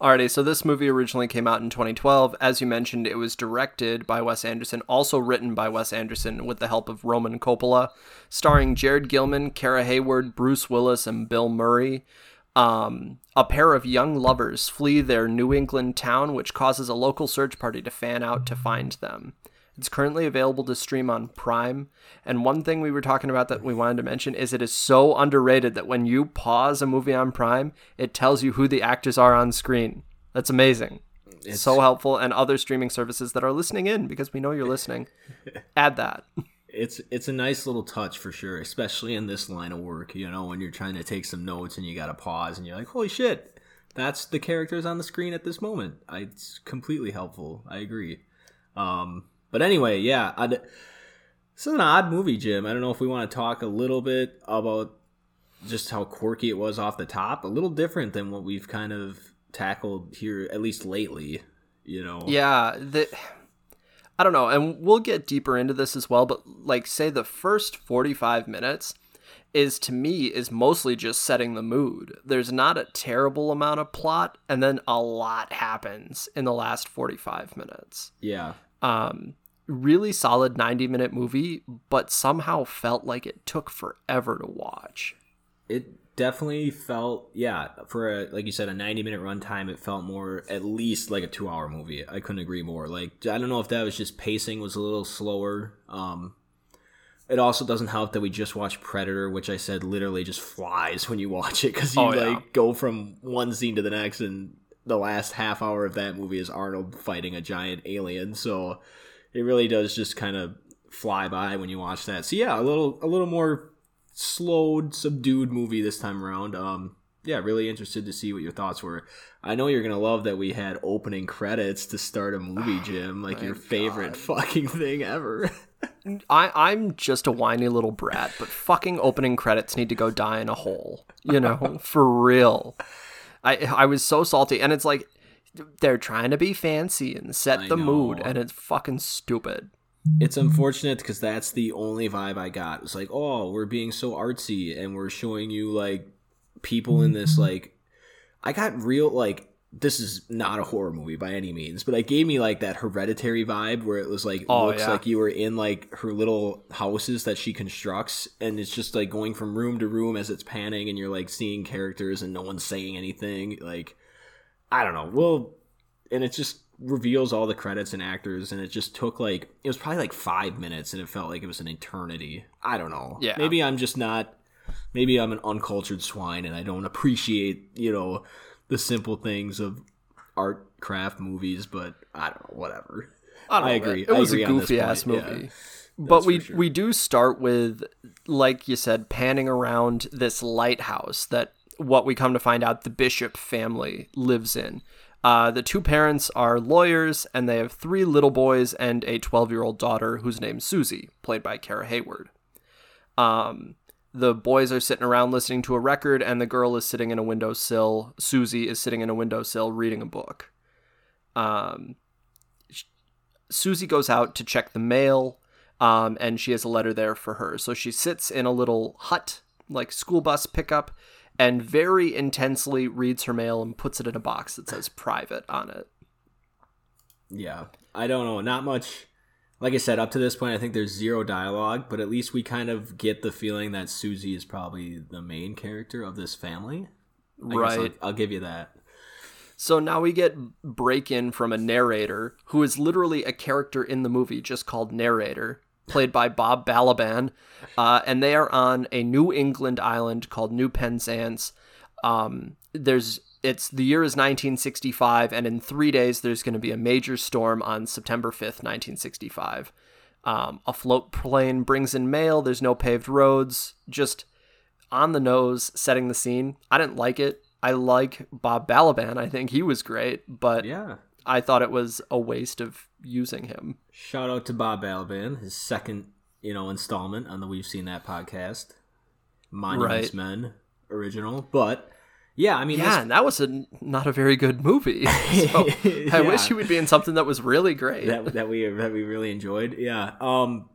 Alrighty, so this movie originally came out in 2012. As you mentioned, it was directed by Wes Anderson, also written by Wes Anderson with the help of Roman Coppola, starring Jared Gilman, Kara Hayward, Bruce Willis, and Bill Murray. Um, a pair of young lovers flee their New England town, which causes a local search party to fan out to find them. It's currently available to stream on Prime. And one thing we were talking about that we wanted to mention is it is so underrated that when you pause a movie on Prime, it tells you who the actors are on screen. That's amazing. It's so helpful and other streaming services that are listening in because we know you're listening. [LAUGHS] add that. It's it's a nice little touch for sure, especially in this line of work, you know, when you're trying to take some notes and you got to pause and you're like, "Holy shit, that's the characters on the screen at this moment." I, it's completely helpful. I agree. Um, but anyway, yeah, I'd, this is an odd movie, Jim. I don't know if we want to talk a little bit about just how quirky it was off the top. A little different than what we've kind of tackled here, at least lately. You know? Yeah. The, I don't know, and we'll get deeper into this as well. But like, say the first forty-five minutes is to me is mostly just setting the mood. There's not a terrible amount of plot, and then a lot happens in the last forty-five minutes. Yeah. Um, really solid 90 minute movie, but somehow felt like it took forever to watch. It definitely felt, yeah, for a, like you said, a 90 minute runtime, it felt more at least like a two hour movie. I couldn't agree more. Like, I don't know if that was just pacing was a little slower. Um, it also doesn't help that we just watched Predator, which I said literally just flies when you watch it because you oh, yeah. like go from one scene to the next and the last half hour of that movie is Arnold fighting a giant alien. So it really does just kind of fly by when you watch that. So yeah, a little a little more slowed, subdued movie this time around. Um, yeah, really interested to see what your thoughts were. I know you're gonna love that we had opening credits to start a movie, [SIGHS] Jim. Like your favorite God. fucking thing ever. I I'm just a whiny little brat, but fucking opening credits need to go die in a hole. You know, [LAUGHS] for real. I I was so salty, and it's like they're trying to be fancy and set I the know. mood, and it's fucking stupid. It's unfortunate because that's the only vibe I got. It's like, oh, we're being so artsy, and we're showing you like people in this like. I got real like this is not a horror movie by any means, but it gave me like that hereditary vibe where it was like oh, looks yeah. like you were in like her little houses that she constructs and it's just like going from room to room as it's panning and you're like seeing characters and no one's saying anything. Like I don't know. Well and it just reveals all the credits and actors and it just took like it was probably like five minutes and it felt like it was an eternity. I don't know. Yeah. Maybe I'm just not maybe I'm an uncultured swine and I don't appreciate, you know, the simple things of art craft movies, but I don't know, whatever. I, I agree. It, I was agree a goofy ass point, movie. yeah. but we sure. we do start with like you said panning around this lighthouse that what we come to find out the bishop family lives in uh, the two parents are lawyers and they have three little boys and a 12 year old daughter whose name's susie played by kara hayward um, the boys are sitting around listening to a record and the girl is sitting in a windowsill susie is sitting in a windowsill reading a book um, Susie goes out to check the mail, um, and she has a letter there for her. So she sits in a little hut, like school bus pickup, and very intensely reads her mail and puts it in a box that says private on it. Yeah, I don't know. Not much. Like I said, up to this point, I think there's zero dialogue, but at least we kind of get the feeling that Susie is probably the main character of this family. I Right. I'll, I'll give you that. So now we get break in from a narrator who is literally a character in the movie just called narrator, played by Bob Balaban, uh, and they are on a New England island called New Penzance. Um, there's it's the year is 1965, and in three days there's going to be a major storm on September 5th, 1965. Um, a float plane brings in mail. There's no paved roads. Just on the nose, setting the scene. I didn't like it. I like Bob Balaban. I think he was great, but Yeah. I thought it was a waste of using him. Shout out to Bob Balaban, his second, you know, installment on the We've Seen That podcast, Monuments Right. Men original. But yeah, I mean, Yeah, and that was a not a very good movie. [LAUGHS] So this, [LAUGHS] I wish yeah, he would be in something that was really great. that that we that we really enjoyed. Yeah. Um.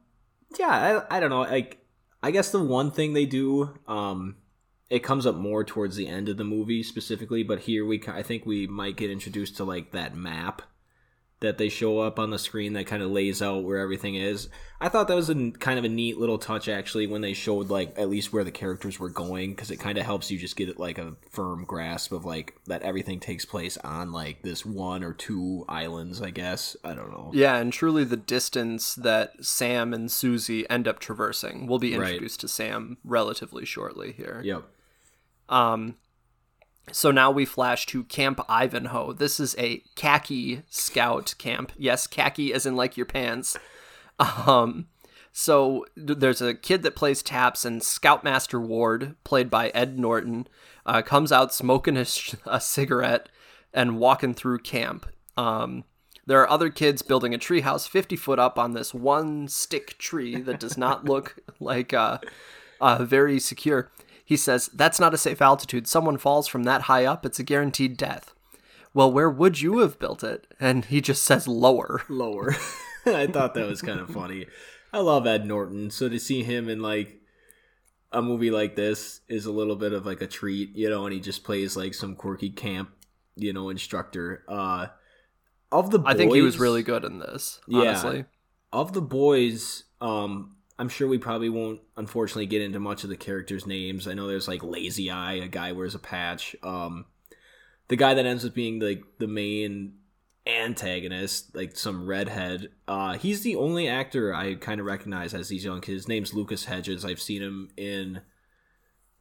Yeah. I I don't know. Like, I guess the one thing they do, um, it comes up more towards the end of the movie specifically, but here we I think we might get introduced to like that map that they show up on the screen that kind of lays out where everything is. I thought that was a kind of a neat little touch actually when they showed like at least where the characters were going because it kind of helps you just get like a firm grasp of like that everything takes place on like this one or two islands, I guess. I don't know. Yeah, and truly the distance that Sam and Susie end up traversing. We'll be Right. introduced to Sam relatively shortly here. Yep. Um, so now we flash to Camp Ivanhoe. This is a khaki scout camp. Yes, khaki as in like your pants. Um, so there's a kid that plays taps, and Scoutmaster Ward, played by Ed Norton, uh, comes out smoking a, sh- a cigarette and walking through camp. Um, there are other kids building a treehouse 50 foot up on this one stick tree that does not [LAUGHS] look like uh, uh, very secure. He says, That's not a safe altitude. Someone falls from that high up, it's a guaranteed death. Well, where would you have built it? And he just says lower. [LAUGHS] lower. [LAUGHS] I thought that was kind of funny. I love Ed Norton, so to see him in like a movie like this is a little bit of like a treat, you know, and he just plays like some quirky camp, you know, instructor. Uh of the boys, I think he was really good in this, Yeah. honestly. of the boys, um, I'm sure we probably won't unfortunately get into much of the characters' names. I know there's like Lazy Eye, a guy wears a patch. Um, the guy that ends up being like the main antagonist, like some redhead. Uh, he's the only actor I kind of recognize as these young kids. His name's Lucas Hedges. I've seen him in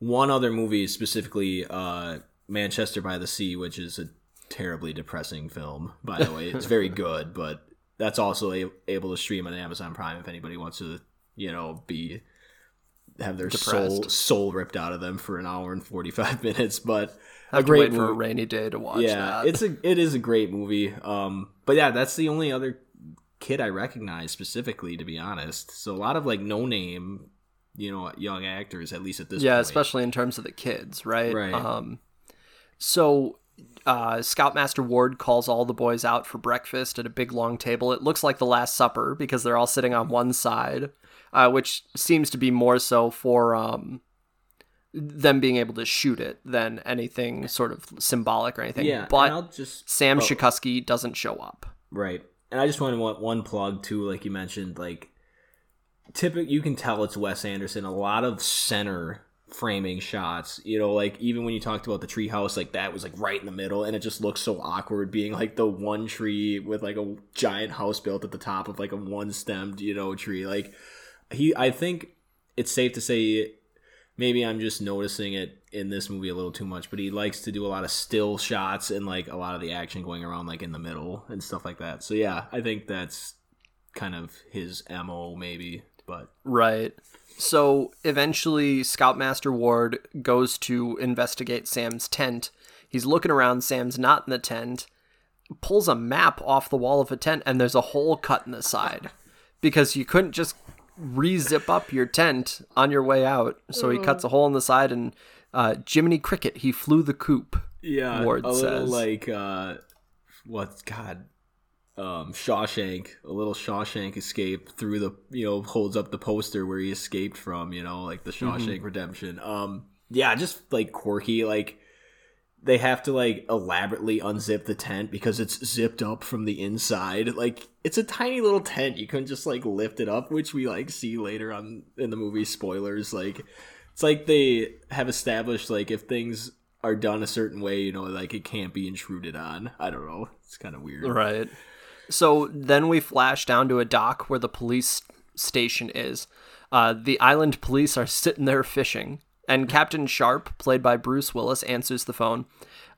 one other movie, specifically uh, Manchester by the Sea, which is a terribly depressing film. By the way, it's very [LAUGHS] good, but that's also a- able to stream on Amazon Prime if anybody wants to, you know, be have their soul Depressed. soul ripped out of them for an hour and forty five [LAUGHS] minutes. But a great for a rainy day to watch yeah, that. it's a it is a great movie. Um, but yeah, that's the only other kid I recognize specifically, to be honest. So a lot of like no name, you know, young actors at least at this yeah, point. especially in terms of the kids, right? Right. Um, so uh, Scoutmaster Ward calls all the boys out for breakfast at a big long table. It looks like the Last Supper because they're all sitting on one side, uh, which seems to be more so for um, them being able to shoot it than anything sort of symbolic or anything. yeah, but just Sam oh. Shakusky doesn't show up. Right. And I just want to want one plug too, like you mentioned, like typical you can tell it's Wes Anderson, a lot of center framing shots. You know, like even when you talked about the treehouse, like that was like right in the middle and it just looks so awkward being like the one tree with like a giant house built at the top of like a one stemmed, you know, tree. Like he I think it's safe to say maybe I'm just noticing it in this movie a little too much, but he likes to do a lot of still shots and like a lot of the action going around like in the middle and stuff like that. So yeah, I think that's kind of his mo maybe, but Right. So eventually, Scoutmaster Ward goes to investigate Sam's tent. He's looking around, Sam's not in the tent, pulls a map off the wall of a tent, and there's a hole cut in the side because you couldn't just re zip up your tent on your way out. So he cuts a hole in the side, and uh, Jiminy Cricket, he flew the coop. yeah, Ward a little says. like uh, what God, um, Shawshank, a little Shawshank escape through the you know holds up the poster where he escaped from, you know, like the Shawshank Redemption. Um, yeah, just like quirky, like they have to like elaborately unzip the tent because it's zipped up from the inside. Like it's a tiny little tent. You couldn't just like lift it up, which we like see later on in the movie. Spoilers. Like it's like they have established like if things are done a certain way, you know, like it can't be intruded on. I don't know. It's kind of weird. Right. So then we flash down to a dock where the police station is. Uh, the island police are sitting there fishing, and Captain Sharp, played by Bruce Willis, answers the phone.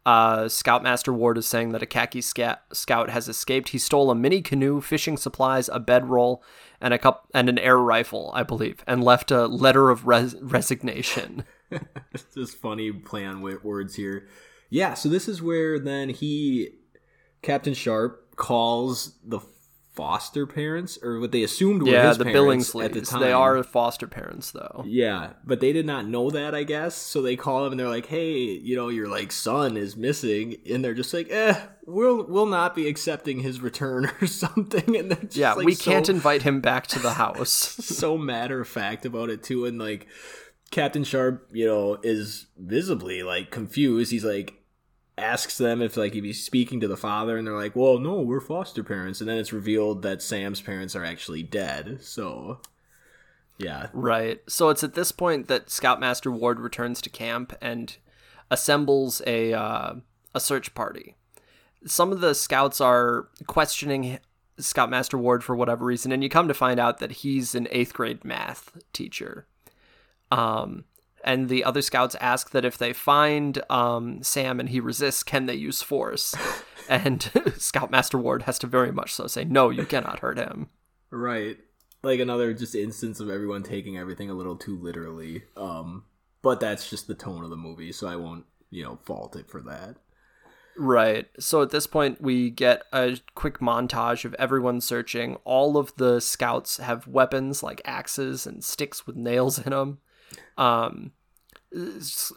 Uh, Scoutmaster Ward is saying that a khaki sca- scout has escaped. He stole a mini canoe, fishing supplies, a bedroll, and a cup and an air rifle, I believe, and left a letter of res- resignation. [LAUGHS] [LAUGHS] It's just funny play on words here. Yeah, so this is where then he, Captain Sharp, calls the foster parents, or what they assumed were yeah, his the parents Billingsley. at the time. They are foster parents, though. Yeah, but they did not know that, I guess. So they call him and they're like, "Hey, you know, your like son is missing," and they're just like, "Eh, we'll we'll not be accepting his return [LAUGHS] or something." And they're just Yeah, like, we so- can't invite him back to the house. [LAUGHS] so matter of fact about it too, and like Captain Sharp, you know, is visibly like confused. He's like asks them if like if he's speaking to the father, and they're like, "Well, no, we're foster parents," and then it's revealed that Sam's parents are actually dead. So, yeah, Right. So it's at this point that Scoutmaster Ward returns to camp and assembles a uh, a search party. Some of the scouts are questioning Scoutmaster Ward for whatever reason, and you come to find out that he's an eighth grade math teacher. Um, and the other scouts ask that if they find um, Sam and he resists, can they use force? [LAUGHS] and [LAUGHS] Scoutmaster Ward has to very much so say, no, you cannot hurt him. right. Like another just instance of everyone taking everything a little too literally. Um, but that's just the tone of the movie, so I won't you know fault it for that. Right. So at this point, we get a quick montage of everyone searching. All of the scouts have weapons like axes and sticks with nails in them. Um,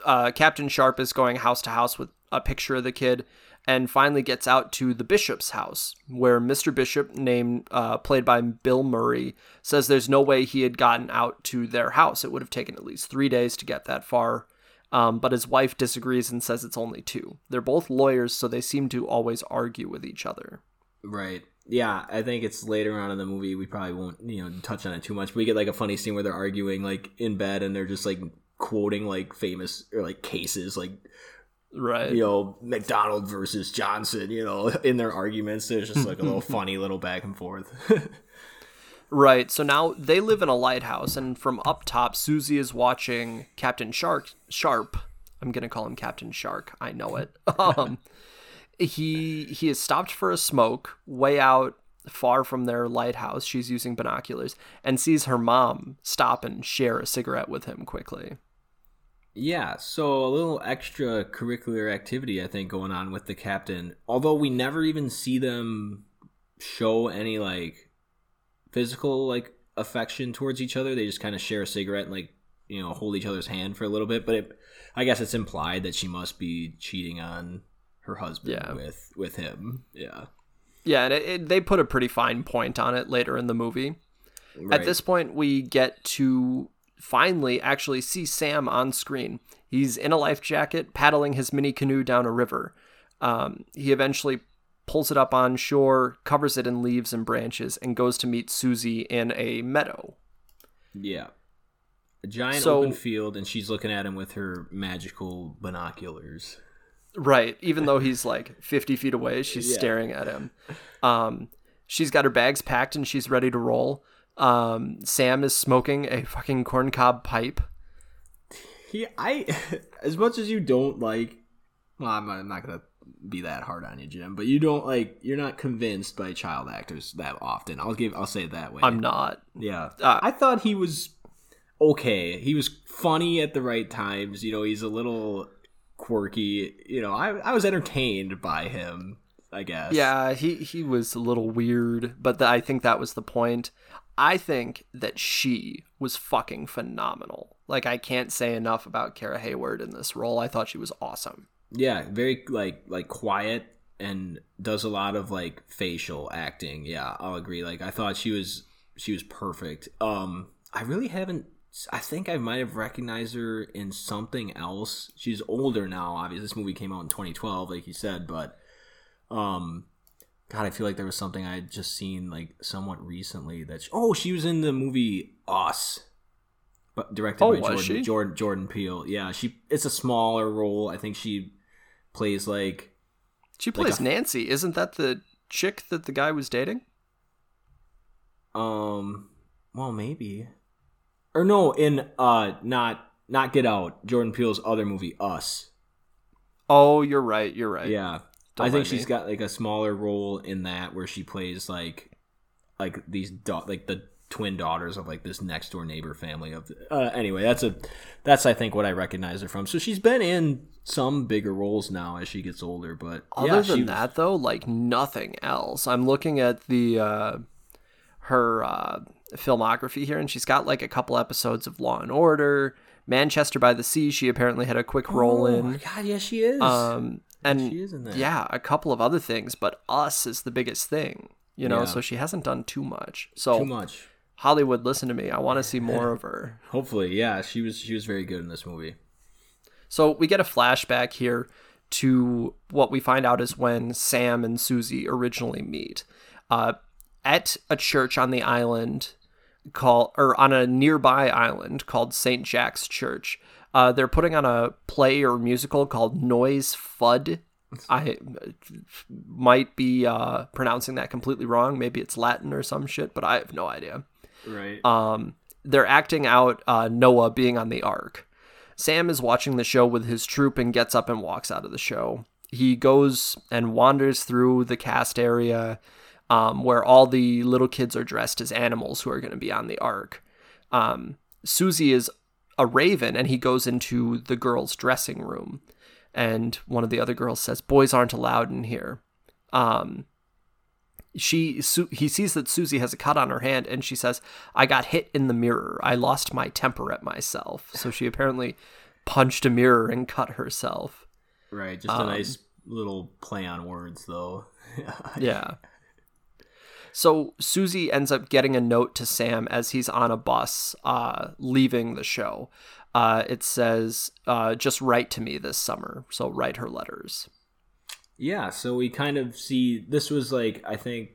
uh, Captain Sharp is going house to house with a picture of the kid, and finally gets out to the bishop's house, where Mr. Bishop, named uh, played by Bill Murray, says there's no way he had gotten out to their house. It would have taken at least three days to get that far. Um, but his wife disagrees and says it's only two. They're both lawyers, so they seem to always argue with each other. Right. Yeah, I think it's later on in the movie. We probably won't, you know, touch on it too much. We get like a funny scene where they're arguing like in bed and they're just like quoting like famous or like cases, like Right. you know McDonald versus Johnson. You know, [LAUGHS] in their arguments, there's just like a little [LAUGHS] funny little back and forth. Right. So now they live in a lighthouse, and from up top, Susie is watching Captain Shark. Sharp. I'm gonna call him Captain Shark. I know it. [LAUGHS] Um, he he has stopped for a smoke way out far from their lighthouse. She's using binoculars and sees her mom stop and share a cigarette with him quickly. Yeah, so a little extra curricular activity I think going on with the captain. Although we never even see them show any like physical like affection towards each other. They just kind of share a cigarette and like, you know, hold each other's hand for a little bit, but it, I guess it's implied that she must be cheating on her husband Yeah. with with him. Yeah. Yeah, and it, it, they put a pretty fine point on it later in the movie. Right. At this point, we get to finally actually see Sam on screen. He's in a life jacket, paddling his mini canoe down a river. Um, he eventually pulls it up on shore, covers it in leaves and branches, and goes to meet Susie in a meadow. Yeah. A giant So- open field and she's looking at him with her magical binoculars. Right, even though he's like 50 feet away, she's Yeah. staring at him. Um, she's got her bags packed and she's ready to roll. Um, Sam is smoking a fucking corncob pipe. He, I, [LAUGHS] as much as you don't like well, I'm, I'm not gonna be that hard on you, Jim, but you don't like you're not convinced by child actors that often. I'll give I'll say it that way. I'm not. Yeah, Uh, I thought he was okay. He was funny at the right times. You know, he's a little quirky. You know, I I was entertained by him. I guess. Yeah, he he was a little weird, but th- I think that was the point. I think that she was fucking phenomenal. Like I can't say enough about Kara Hayward in this role. I thought she was awesome. Yeah, very like like quiet and does a lot of like facial acting. Yeah, I'll agree. Like I thought she was she was perfect. Um I really haven't I think I might have recognized her in something else. She's older now, obviously. This movie came out in 2012 like you said, but um God, I feel like there was something I had just seen like somewhat recently that she, oh, she was in the movie Us. But directed Oh, by Jordan, she? Jordan Jordan Peele. Yeah, she it's a smaller role. I think she plays like She Like plays a- Nancy. Isn't that the chick that the guy was dating? um well maybe or no in uh not not Get Out Jordan Peele's other movie Us Oh, you're right. You're right. yeah Don't I think she's me. got like a smaller role in that where she plays like like these da- like the twin daughters of like this next door neighbor family of uh, anyway that's a that's I think what I recognize her from so she's been in some bigger roles now as she gets older but Other yeah, than she- that, though, like nothing else. I'm looking at the uh, her uh, filmography here, and she's got like a couple episodes of Law and Order, Manchester by the Sea. She apparently had a quick role oh in. my god yeah she is Um, and she is in that. yeah, a couple of other things, but Us is the biggest thing, you know. Yeah. So she hasn't done too much. So too much Hollywood, listen to me. I want to see more [LAUGHS] of her. hopefully yeah she was she was very good in this movie So we get a flashback here to what we find out is when Sam and Susie originally meet uh, at a church on the island called or on a nearby island called St. Jack's Church. Uh, they're putting on a play or musical called Noye's Fludde. [LAUGHS] I might be uh, pronouncing that completely wrong. Maybe it's Latin or some shit, but I have no idea right um, they're acting out uh, Noah being on the ark. Sam is watching the show with his troop and gets up and walks out of the show. He goes and wanders through the cast area um, where all the little kids are dressed as animals who are going to be on the ark. Um, Susie is a raven and he goes into the girls' dressing room. And one of the other girls says, Boys aren't allowed in here. Um, she Su- he sees that Susie has a cut on her hand and she says, "I got hit in the mirror. I lost my temper at myself." So she apparently punched a mirror and cut herself. right just a Um, nice little play on words though [LAUGHS] Yeah. So Susie ends up getting a note to Sam as he's on a bus uh, leaving the show. Uh, it says, uh, "Just write to me this summer." So write her letters. Yeah, so we kind of see this was like I think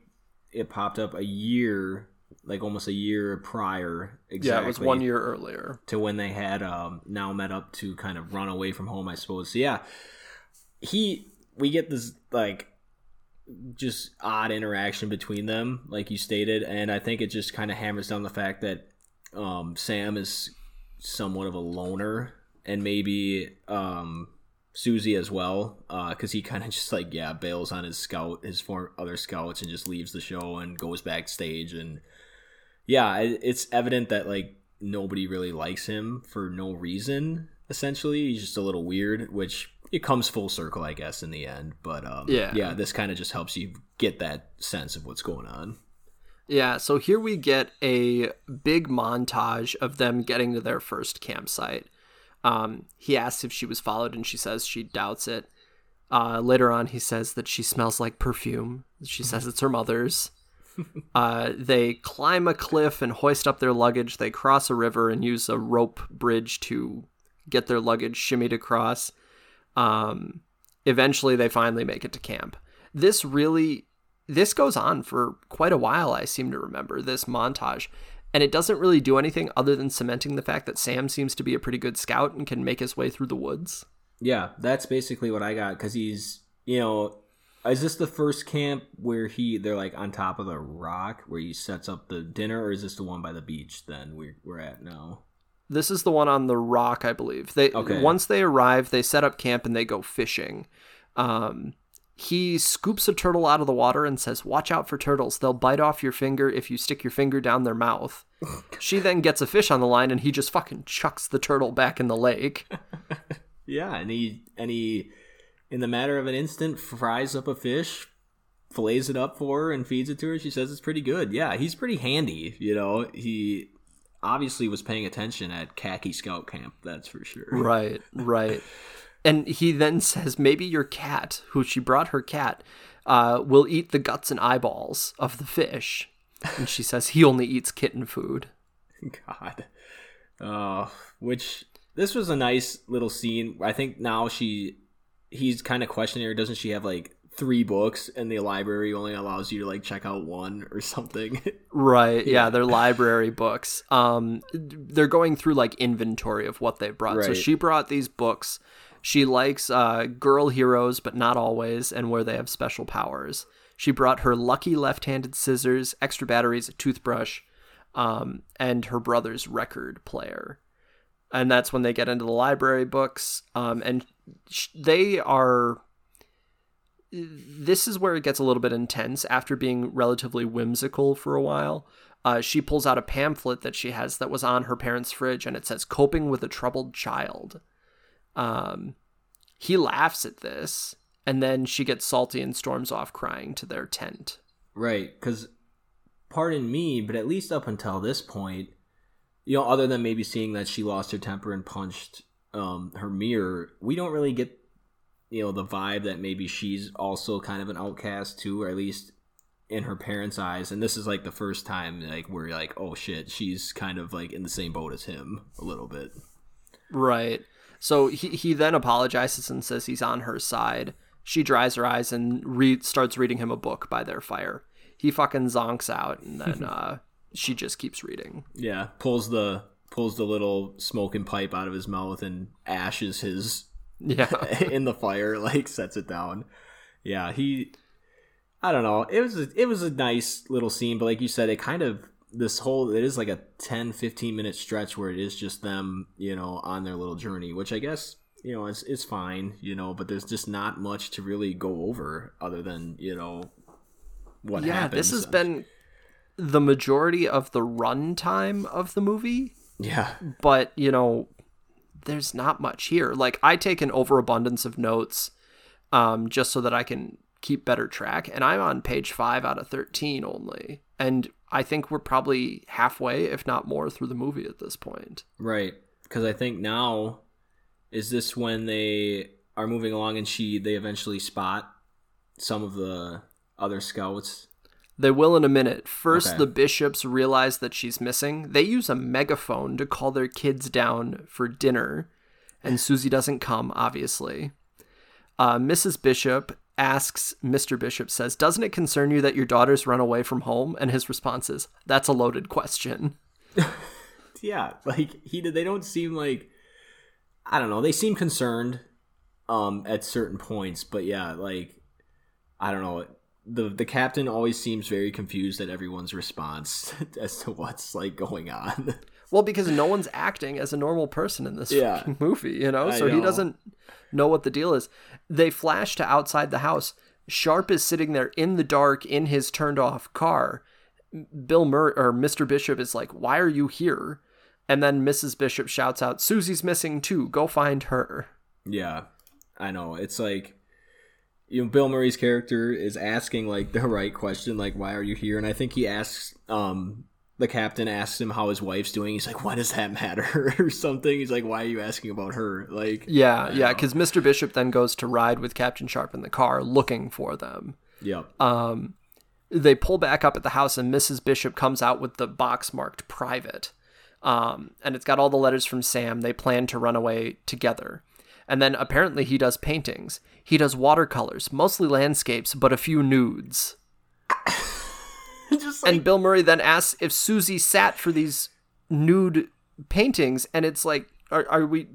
it popped up a year, like almost a year prior. Exactly Yeah, it was one year earlier. to when they had um, now met up to kind of run away from home, I suppose. So yeah, he we get this like just odd interaction between them, like you stated, and I think it just kind of hammers down the fact that um, Sam is somewhat of a loner, and maybe um, Susie as well, because he kind of [LAUGHS] just like yeah bails on his scout, his four other scouts, and just leaves the show and goes backstage, and yeah, it, it's evident that like nobody really likes him for no reason. Essentially, he's just a little weird, which it comes full circle, I guess, in the end. But um, Yeah. yeah, this kind of just helps you get that sense of what's going on. Yeah, so here we get a big montage of them getting to their first campsite. Um, he asks if she was followed, and she says she doubts it. Uh, later on, he says that she smells like perfume. She says it's her mother's. [LAUGHS] Uh, they climb a cliff and hoist up their luggage. They cross a river and use a rope bridge to get their luggage shimmied across. Um, eventually, they finally make it to camp. This really this goes on for quite a while, I seem to remember, this montage. And it doesn't really do anything other than cementing the fact that Sam seems to be a pretty good scout and can make his way through the woods. Yeah, that's basically what I got because he's, you know, is this the first camp where he they're like on top of the rock where he sets up the dinner, or is this the one by the beach? Then we're we're at now. This is the one on the rock, I believe. They Okay. once they arrive, they set up camp and they go fishing. Um, he scoops a turtle out of the water and says, "Watch out for turtles. They'll bite off your finger if you stick your finger down their mouth." [LAUGHS] she then gets a fish on the line and he just fucking chucks the turtle back in the lake. [LAUGHS] Yeah, and he and he, in the matter of an instant, fries up a fish, fillets it up for her, and feeds it to her. She says it's pretty good. Yeah, he's pretty handy. You know, he obviously was paying attention at khaki scout camp. That's for sure. [LAUGHS] Right, right. And he then says, maybe your cat, who she brought her cat, uh, will eat the guts and eyeballs of the fish. And she says he only eats kitten food. God. Uh, which this was a nice little scene. I think now she, he's kind of questioning her. Doesn't she have like three books, and the library only allows you to like check out one or something? [LAUGHS] Right. Yeah, they're library books. Um they're going through like inventory of what they brought. So she brought these books. She likes uh girl heroes but not always and where they have special powers. She brought her lucky left-handed scissors, extra batteries, a toothbrush, um and her brother's record player. And that's when they get into the library books um and sh- they are this is where it gets a little bit intense after being relatively whimsical for a while. Uh, she pulls out a pamphlet that she has that was on her parents' fridge, and it says "Coping with a Troubled Child." Um, he laughs at this, and then she gets salty and storms off crying to their tent. Right, because pardon me, but at least up until this point, you know, other than maybe seeing that she lost her temper and punched um, her mirror, we don't really get, you know, the vibe that maybe she's also kind of an outcast too, or at least in her parents' eyes. And this is like the first time, like, we're like, oh shit, she's kind of like in the same boat as him a little bit. Right. So he he then apologizes and says he's on her side. She dries her eyes and read starts reading him a book by their fire. He fucking zonks out, and then [LAUGHS] uh, she just keeps reading. Yeah, pulls the pulls the little smoking pipe out of his mouth and ashes his Yeah. [LAUGHS] in the fire, [LAUGHS] like sets it down. Yeah, he. I don't know. It was a, it was a nice little scene, but like you said, it kind of this whole it is like a 10 15 minute stretch where it is just them you know on their little journey which i guess you know it's, is fine you know but there's just not much to really go over other than you know what yeah, happens this has been the majority of the runtime of the movie, yeah but you know, there's not much here. Like I take an overabundance of notes, um, just so that I can keep better track, and I'm on page five out of thirteen only, and I think we're probably halfway, if not more, through the movie at this point. Right, because I think now is this when they are moving along and she they eventually spot some of the other scouts. They will in a minute. First, Okay. the bishops realize that she's missing. They use a megaphone to call their kids down for dinner, and Susie doesn't come, obviously. Uh, Mrs. Bishop asks, Mr. Bishop says, Doesn't it concern you that your daughters run away from home? And his response is, That's a loaded question. [LAUGHS] Yeah, like he. They don't seem like I don't know. They seem concerned um at certain points, but yeah, like I don't know. The the captain always seems very confused at everyone's response [LAUGHS] as to what's like going on. Well, because no one's acting as a normal person in this Yeah. movie, you know? I So he doesn't know what the deal is. They flash to outside the house. Sharp is sitting there in the dark in his turned off car. Bill Murray or Mr. Bishop is like, Why are you here? And then Mrs. Bishop shouts out, Susie's missing too. Go find her. Yeah, I know. It's like you know, Bill Murray's character is asking like the right question, like "Why are you here?" And I think he asks, um, the captain asks him how his wife's doing. He's like, "Why does that matter?" [LAUGHS] or something. He's like, "Why are you asking about her?" Like, Yeah, yeah, because Mr. Bishop then goes to ride with Captain Sharp in the car looking for them. yep, um, they pull back up at the house and Mrs. Bishop comes out with the box marked private. Um, and it's got all the letters from Sam. They plan to run away together. And then apparently he does paintings. He does watercolors, mostly landscapes, but a few nudes. [LAUGHS] like And Bill Murray then asks if Susie sat for these nude paintings. And it's like, are, are we.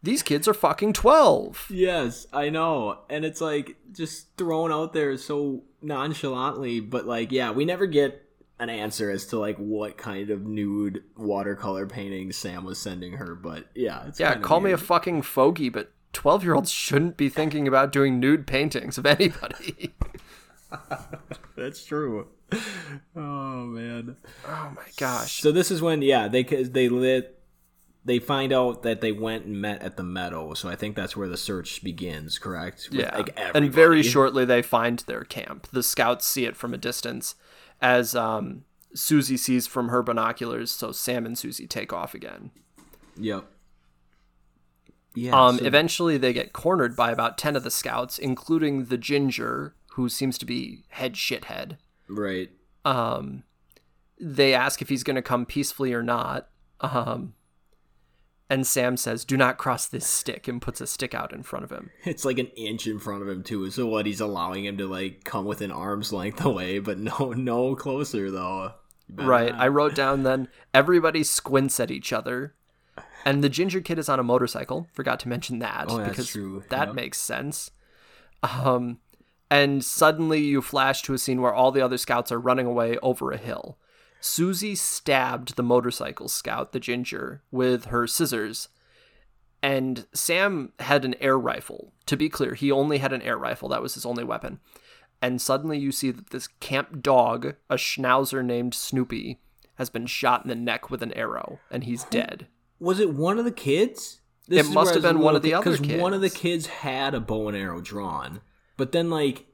These kids are fucking 12. yes, I know, and it's like just thrown out there so nonchalantly, but like, yeah, we never get an answer as to like what kind of nude watercolor painting Sam was sending her, but yeah, it's Yeah, call me a fucking fogey, but 12 year olds shouldn't be thinking about doing nude paintings of anybody. [LAUGHS] That's true. Oh man. oh my gosh. So this is when yeah they they lit they find out that they went and met at the meadow. So I think that's where the search begins. Correct? With, Yeah. like, and very shortly they find their camp. The scouts see it from a distance as um, Susie sees from her binoculars, so Sam and Susie take off again. Yep. Yeah. Um, so- eventually, they get cornered by about 10 of the scouts, including the ginger, who seems to be head shithead. right. Um, they ask if he's going to come peacefully or not. Um, and Sam says, Do not cross this stick, and puts a stick out in front of him. [LAUGHS] It's like an inch in front of him too. So what? He's allowing him to like come within arm's length [LAUGHS] away, but no, no closer though. Right. I wrote down then everybody squints at each other. And the ginger kid is on a motorcycle. Forgot to mention that Oh, because true. that Yep. makes sense. Um, and suddenly you flash to a scene where all the other scouts are running away over a hill. Susie stabbed the motorcycle scout, the ginger, with her scissors. And Sam had an air rifle. To be clear, he only had an air rifle. That was his only weapon. And suddenly you see that this camp dog, a schnauzer named Snoopy, has been shot in the neck with an arrow, and he's dead. Was it one of the kids? It is must have been one of the co- because one of the kids. kids had a bow and arrow drawn, but then like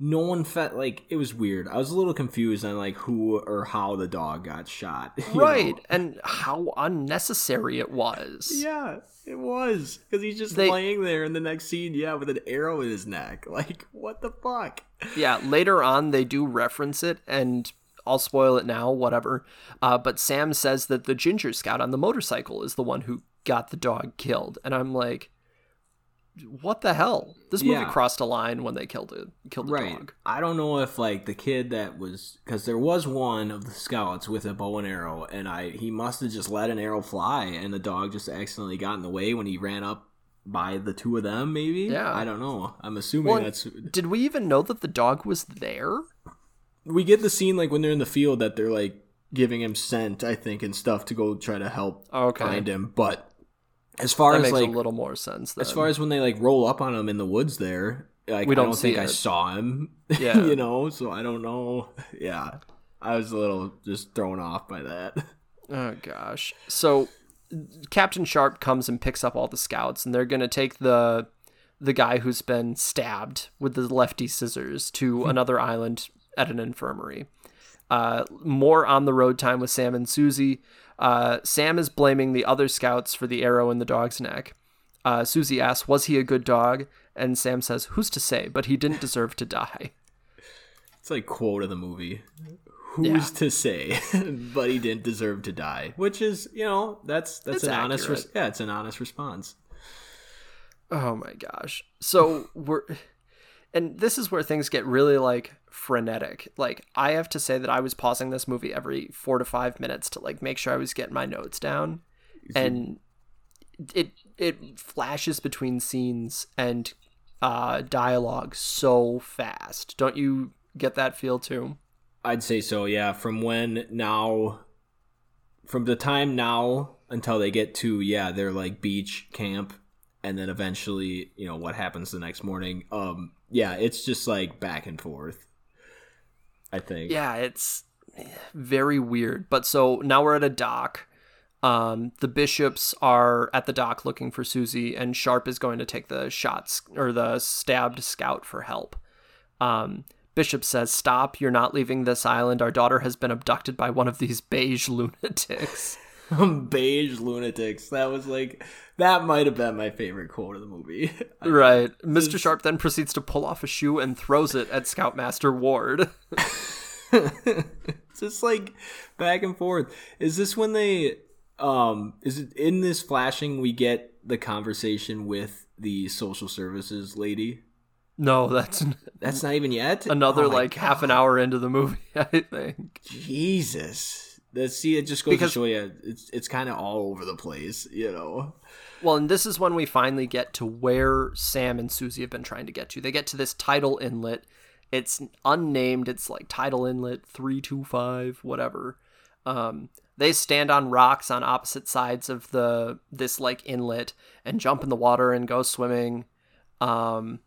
no one felt like it was weird. I was a little confused on like who or how the dog got shot. [LAUGHS] Right, know? and how unnecessary it was. Yeah, it was because he's just They- laying there in the next scene. Yeah, with an arrow in his neck. [LAUGHS] Like what the fuck? Yeah, later on they do reference it, and I'll spoil it now, whatever. Uh, but Sam says that the ginger scout on the motorcycle is the one who got the dog killed, and I'm like, what the hell? This movie Yeah. crossed a line when they killed it, killed the Right. dog. I don't know if like the kid that was because there was one of the scouts with a bow and arrow, and I he must have just let an arrow fly, and the dog just accidentally got in the way when he ran up by the two of them. Maybe. Yeah. I don't know. I'm assuming Well, that's. Did we even know that the dog was there? We get the scene like when they're in the field that they're like giving him scent, I think, and stuff to go try to help oh, Okay. find him. But as far That as makes like a little more sense. Then. as far as when they like roll up on him in the woods there like We don't don't think i saw him [LAUGHS] Yeah. you know so i don't know [LAUGHS] yeah i was a little just thrown off by that [LAUGHS] Oh gosh. So Captain Sharp comes and picks up all the scouts and they're going to take the the guy who's been stabbed with the lefty scissors to another island at an infirmary. Uh, more on the road time with Sam and Susie. Uh, Sam is blaming the other scouts for the arrow in the dog's neck. Uh, Susie asks, "Was he a good dog?" And Sam says, "Who's to say? But he didn't deserve to die." [LAUGHS] it's like quote of the movie who's Yeah. to say [LAUGHS] but he didn't deserve to die which is you know that's that's It's an honest res- yeah it's an honest response Oh my gosh. So we're and this is where things get really like frenetic. Like I have to say that I was pausing this movie every 4 to 5 minutes to like make sure I was getting my notes down. And it it flashes between scenes and uh dialogue so fast. Don't you get that feel too? i'd say so yeah from when now from the time now until they get to yeah their like beach camp and then eventually you know what happens the next morning um yeah it's just like back and forth i think Yeah, it's very weird. But so now we're at a dock. Um, the bishops are at the dock looking for Susie, and Sharp is going to take the shots or the stabbed scout for help. Um, Bishop says, "Stop! You're not leaving this island. Our daughter has been abducted by one of these beige [LAUGHS] lunatics." [LAUGHS] beige lunatics that was like that might have been my favorite quote of the movie [LAUGHS] right. Mr. Sharp then proceeds to pull off a shoe and throws it at Scoutmaster Ward. it's [LAUGHS] just like back and forth is this when they um is it in this flashing we get the conversation with the social services lady no, that's that's not even yet another Oh like half an hour into the movie. [LAUGHS] I think. Jesus. Let's see. It just goes Because- to show you, it's it's kind of all over the place, you know. Well, and this is when we finally get to where Sam and Susie have been trying to get to. They get to this tidal inlet. It's unnamed. It's like tidal inlet three two five, whatever. Um, they stand on rocks on opposite sides of the this like inlet and jump in the water and go swimming. Um,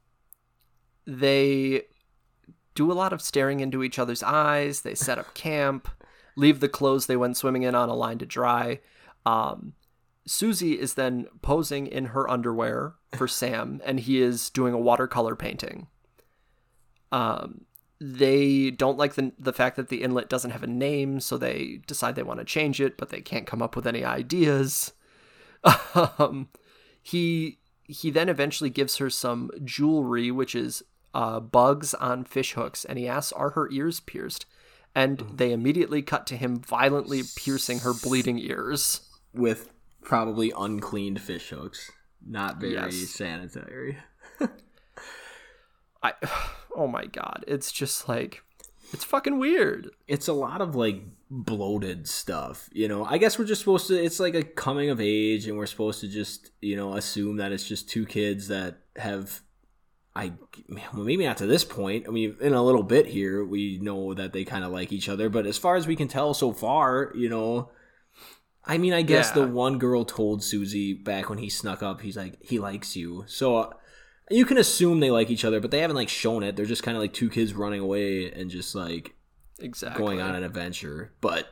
they do a lot of staring into each other's eyes. They set up camp, leave the clothes they went swimming in on a line to dry. Um, Susie is then posing in her underwear for [LAUGHS] Sam, and he is doing a watercolor painting. Um, they don't like the the fact that the inlet doesn't have a name, so they decide they want to change it, but they can't come up with any ideas. [LAUGHS] um, he he then eventually gives her some jewelry, which is uh, bugs on fish hooks, and he asks, "Are her ears pierced?" And they immediately cut to him violently piercing her bleeding ears. with probably uncleaned fish hooks. Not very Yes. sanitary. I, [SIGHS] oh my god, it's just like, it's fucking weird. It's a lot of like bloated stuff, you know. I guess we're just supposed to it's like a coming of age and we're supposed to just, you know, assume that it's just two kids that have I well, maybe not to this point. I mean, in a little bit here, we know that they kind of like each other, but as far as we can tell so far, you know, I mean, I guess Yeah. the one girl told Susie back when he snuck up, he's like, he likes you. So uh, you can assume they like each other, but they haven't like shown it. They're just kind of like two kids running away and just like Exactly. going on an adventure. But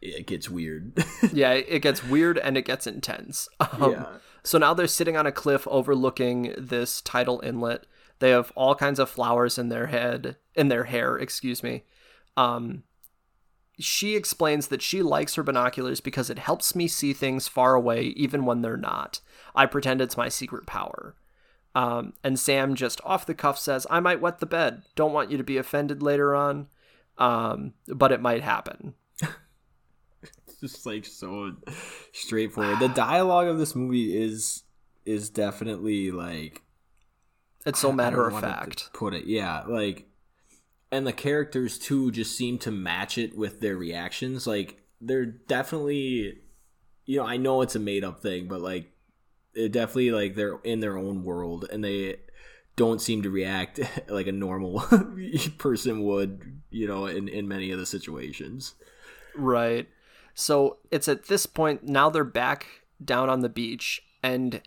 it gets weird. [LAUGHS] yeah, it gets weird and it gets intense. [LAUGHS] Um, Yeah. So now they're sitting on a cliff overlooking this tidal inlet. They have all kinds of flowers in their head, in their hair, excuse me. Um, she explains that she likes her binoculars because it helps me see things far away, even when they're not. I pretend it's my secret power. Um, and Sam just off the cuff says, I might wet the bed. Don't want you to be offended later on, um, but it might happen. It's just like so straightforward. The [SIGHS] dialogue of this movie is is definitely like It's so matter of fact. Put it, yeah, like, and the characters too just seem to match it with their reactions. Like, they're definitely, you know, I know it's a made up thing, but like, it definitely like they're in their own world and they don't seem to react [LAUGHS] like a normal [LAUGHS] person would, you know, in in many of the situations. Right. So it's at this point now they're back down on the beach and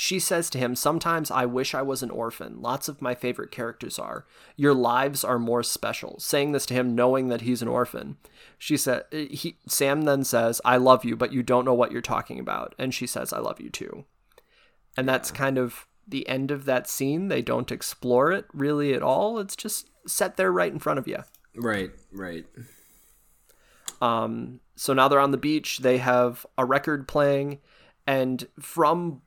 she says to him, Sometimes I wish I was an orphan. Lots of my favorite characters are. Your lives are more special. Saying this to him, knowing that he's an orphan. She said, he, Sam then says, I love you, but you don't know what you're talking about. And she says, I love you too. And that's kind of the end of that scene. They don't explore it really at all. It's just set there right in front of you. Right, right. Um, so now they're on the beach. They have a record playing, and from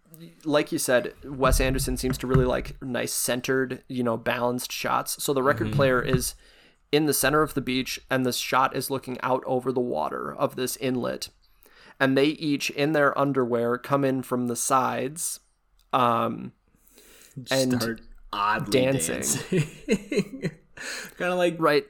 like you said, Wes Anderson seems to really like nice centered, you know, balanced shots. So the record player is in the center of the beach, and the shot is looking out over the water of this inlet. And they each, in their underwear, come in from the sides. Um, And Start oddly dancing. dancing. [LAUGHS] kind of like right.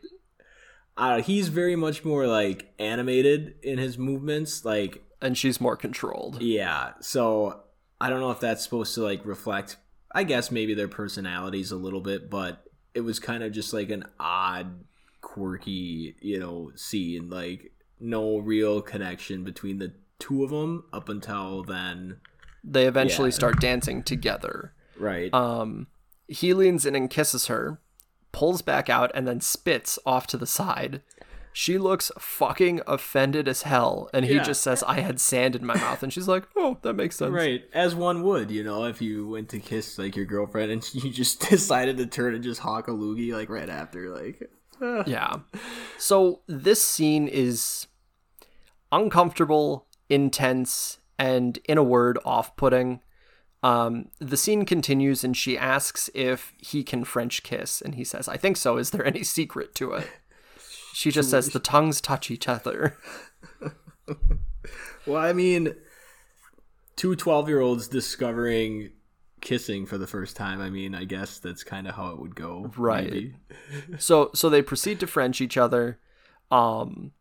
I don't know, he's very much more like animated in his movements. Like, And she's more controlled. yeah. So I don't know if that's supposed to like reflect. I guess maybe their personalities a little bit, but it was kind of just like an odd, quirky, you know, scene. Like no real connection between the two of them up until then. They eventually Yeah. start dancing together. Right. Um, he leans in and kisses her, pulls back out, and then spits off to the side. She looks fucking offended as hell, and he Yeah. just says, I had sand in my mouth. And she's like, Oh, that makes sense. Right, as one would, you know, if you went to kiss like your girlfriend and [LAUGHS] you just decided to turn and just hawk a loogie like right after, like Yeah. So this scene is uncomfortable, intense, and in a word, off putting. Um, the scene continues and she asks if he can French kiss, and he says, I think so. Is there any secret to it? She just says the tongues touch each other. [LAUGHS] Well, I mean, two 12 year olds discovering kissing for the first time. I mean, I guess that's kind of how it would go. Right. [LAUGHS] so so they proceed to French each other. Um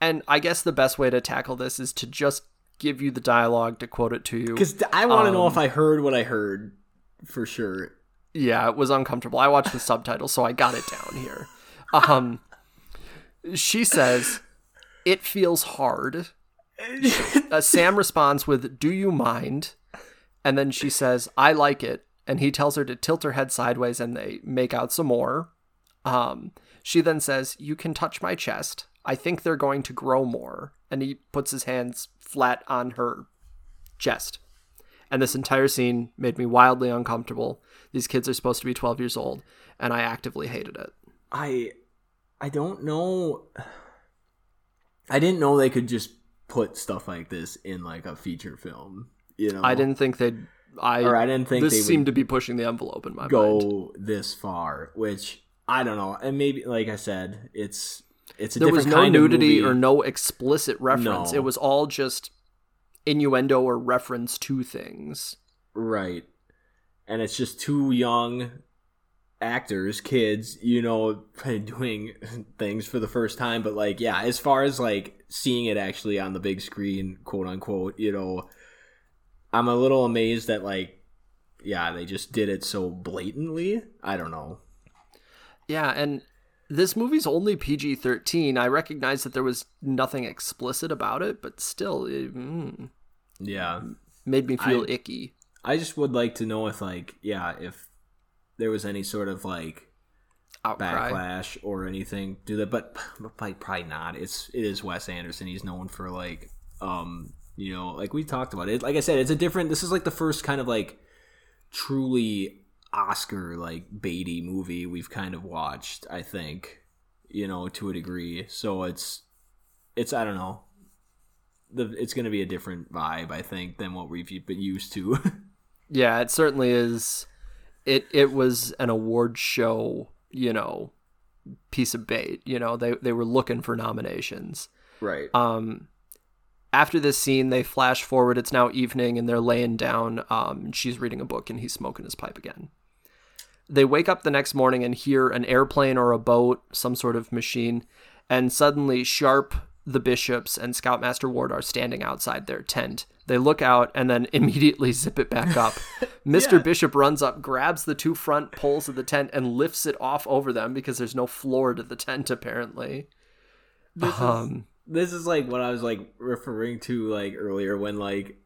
and I guess the best way to tackle this is to just give you the dialogue to quote it to you. Because I want to know Um, if I heard what I heard for sure. Yeah, it was uncomfortable. I watched the subtitles, so I got it down here. Um, she says, "It feels hard." [LAUGHS] Uh, Sam responds with, "Do you mind?" And then she says, "I like it." And he tells her to tilt her head sideways, and they make out some more. Um, she then says, "You can touch my chest. I think they're going to grow more." And he puts his hands flat on her chest. And this entire scene made me wildly uncomfortable. These kids are supposed to be 12 years old, and I actively hated it. I I don't know. I didn't know they could just put stuff like this in like a feature film. You know, I didn't think they'd. I or I didn't think this seemed to be pushing the envelope in my mind. go this far. Which I don't know, and maybe like I said, it's it's a There was no kind of nudity movie. or no explicit reference. No. It was all just innuendo or reference to things. Right. And it's just two young actors, kids, you know, doing [LAUGHS] things for the first time. But, like, yeah, as far as, like, seeing it actually on the big screen, quote unquote, you know, I'm a little amazed that, like, yeah, they just did it so blatantly. I don't know. Yeah, and this movie's only PG 13. I recognize that there was nothing explicit about it, but still, it mm, Yeah. made me feel I- icky. I just would like to know if, like, yeah, if there was any sort of, like, Outcry. backlash or anything do that but, but probably not. It's it is wes anderson. He's known for like um you know like we talked about it. Like i said it's a different this is like the first kind of like truly oscar like beatty movie we've kind of watched i think you know to a degree. So it's it's i don't know. The it's going to be a different vibe i think than what we've been used to. [LAUGHS] Yeah, it certainly is. It it was an award show, you know, piece of bait. You know, they they were looking for nominations. right Um, after this scene, they flash forward. It's now evening, and they're laying down. Um, she's reading a book, and he's smoking his pipe again. They wake up the next morning and hear an airplane or a boat, some sort of machine, and suddenly Sharp, the bishops, and Scoutmaster Ward are standing outside their tent. They look out and then [LAUGHS] immediately zip it back up. [LAUGHS] Mr. Yeah. Bishop runs up, grabs the two front poles of the tent, and lifts it off over them because there's no floor to the tent, apparently. This Um, is this is like what I was like referring to like earlier when like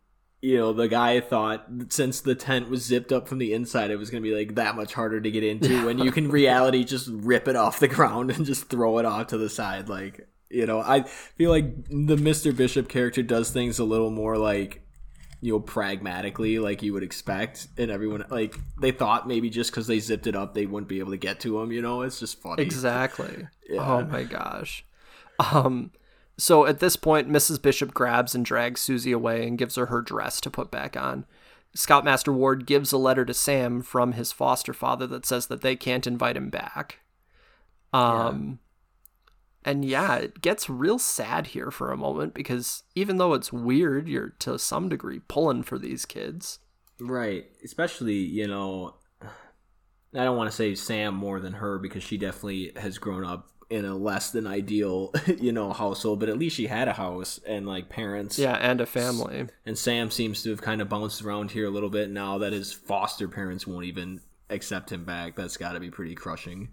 you know the guy thought since the tent was zipped up from the inside it was gonna be like that much harder to get into [LAUGHS] when you can reality just rip it off the ground and just throw it off to the side like you know I feel like the Mr. Bishop character does things a little more like you know pragmatically like you would expect and everyone like they thought maybe just because they zipped it up they wouldn't be able to get to him you know it's just funny Exactly. Yeah. Oh my gosh. Um so at this point Mrs. Bishop grabs and drags Susie away and gives her her dress to put back on. Scoutmaster Ward gives a letter to Sam from his foster father that says that they can't invite him back. Um and yeah, it gets real sad here for a moment because even though it's weird, you're to some degree pulling for these kids. Right. Especially, you know, I don't want to say Sam more than her because she definitely has grown up in a less than ideal, [LAUGHS] you know, household, but at least she had a house and like parents. Yeah, and a family. And Sam seems to have kind of bounced around here a little bit now that his foster parents won't even accept him back. That's got to be pretty crushing.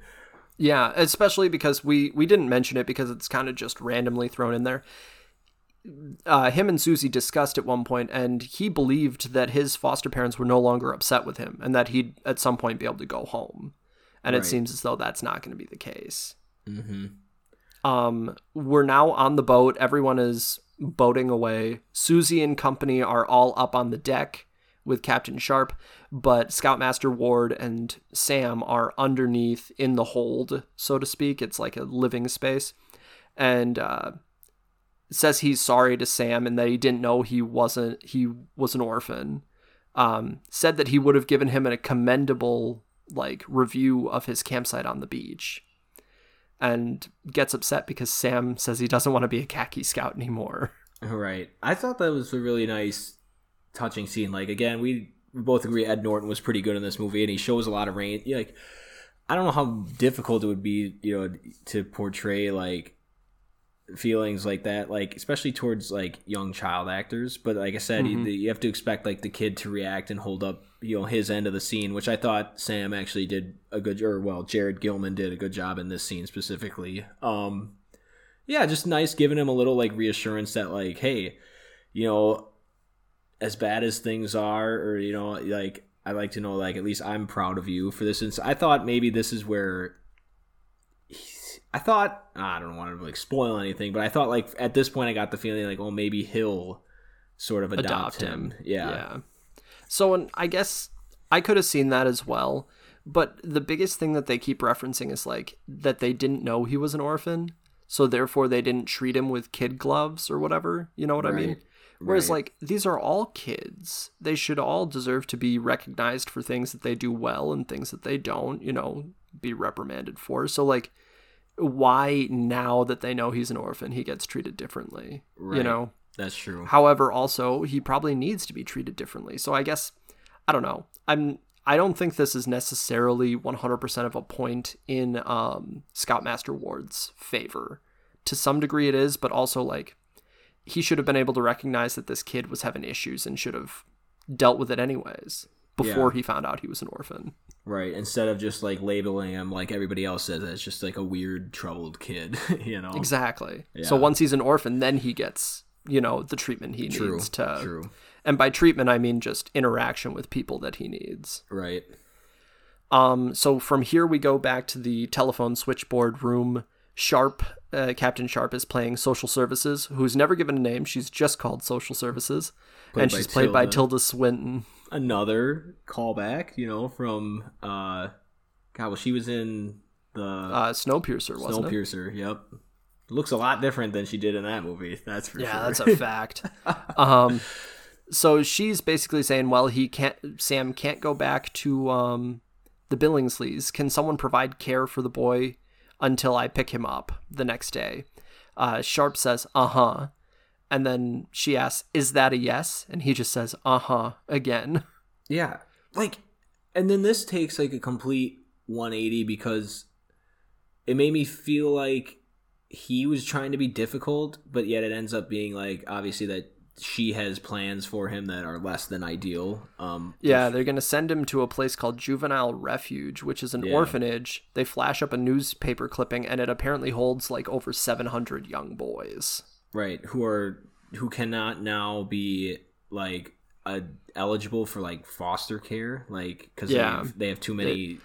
Yeah, especially because we we didn't mention it because it's kind of just randomly thrown in there. Uh, him and Susie discussed at one point, and he believed that his foster parents were no longer upset with him, and that he'd at some point be able to go home. And it seems as though that's not going to be the case. Mm-hmm. Um, we're now on the boat. Everyone is boating away. Susie and company are all up on the deck with Captain Sharp, but Scoutmaster Ward and Sam are underneath in the hold, so to speak. It's like a living space. And uh, says he's sorry to Sam and that he didn't know he wasn't he was an orphan. Um, said that he would have given him a commendable like review of his campsite on the beach and gets upset because Sam says he doesn't want to be a khaki scout anymore. [LAUGHS] Right. I thought that was a really nice, touching scene. Like again, we we both agree Ed Norton was pretty good in this movie, and he shows a lot of rain. Like, I don't know how difficult it would be, you know, to portray like feelings like that, like especially towards like young child actors. But like I said, you, you have to expect like the kid to react and hold up you know his end of the scene, which I thought Sam actually did a good or well Jared Gilman did a good job in this scene specifically. Um, yeah, just nice giving him a little like reassurance that like hey, you know, as bad as things are, or you know, like I like to know like at least I'm proud of you for this. And I thought maybe this is where I thought I don't want to like spoil anything, but I thought like at this point I got the feeling like well maybe he'll sort of adopt, adopt him. him. Yeah. Yeah. So and I guess I could have seen that as well, but the biggest thing that they keep referencing is like that they didn't know he was an orphan, so therefore they didn't treat him with kid gloves or whatever. You know what right. I mean? Whereas, right. like, these are all kids. They should all deserve to be recognized for things that they do well and things that they don't, you know, be reprimanded for. So, like, why now that they know he's an orphan, he gets treated differently? Right. You know? That's true. However, also, he probably needs to be treated differently. So, I guess, I don't know. I'm. I don't think this is necessarily 100% of a point in um, Scoutmaster Ward's favor. To some degree, it is, but also, like, he should have been able to recognize that this kid was having issues and should have dealt with it anyways before yeah. he found out he was an orphan. Right. Instead of just like labeling him like everybody else says, it's just like a weird, troubled kid, [LAUGHS] you know? Exactly. Yeah. So once he's an orphan, then he gets, you know, the treatment he true, needs to. True. And by treatment, I mean just interaction with people that he needs. Right. Um, so from here, we go back to the telephone switchboard room Sharp, uh, Captain Sharp is playing Social Services, who's never given a name. She's just called Social Services, played and she's played Tilda. by Tilda Swinton. Another callback, you know, from uh, God, well, she was in the uh, Snowpiercer, wasn't Snowpiercer, it? yep. Looks a lot different than she did in that movie. That's for sure. yeah, sure. that's a [LAUGHS] fact. um, so she's basically saying, well, he can't. Sam can't go back to um, the Billingsleys. Can someone provide care for the boy? Until I pick him up the next day. Uh, Sharp says, uh huh. And then she asks, is that a yes? And he just says, uh huh, again. Yeah. Like, and then this takes like a complete 180 because it made me feel like he was trying to be difficult, but yet it ends up being like, obviously, that she has plans for him that are less than ideal. Um, yeah, they're going to send him to a place called Juvenile Refuge, which is an yeah. orphanage. They flash up a newspaper clipping, and it apparently holds like over 700 young boys. Right, who are who cannot now be like uh, eligible for like foster care, like because yeah. they, have, they have too many. They,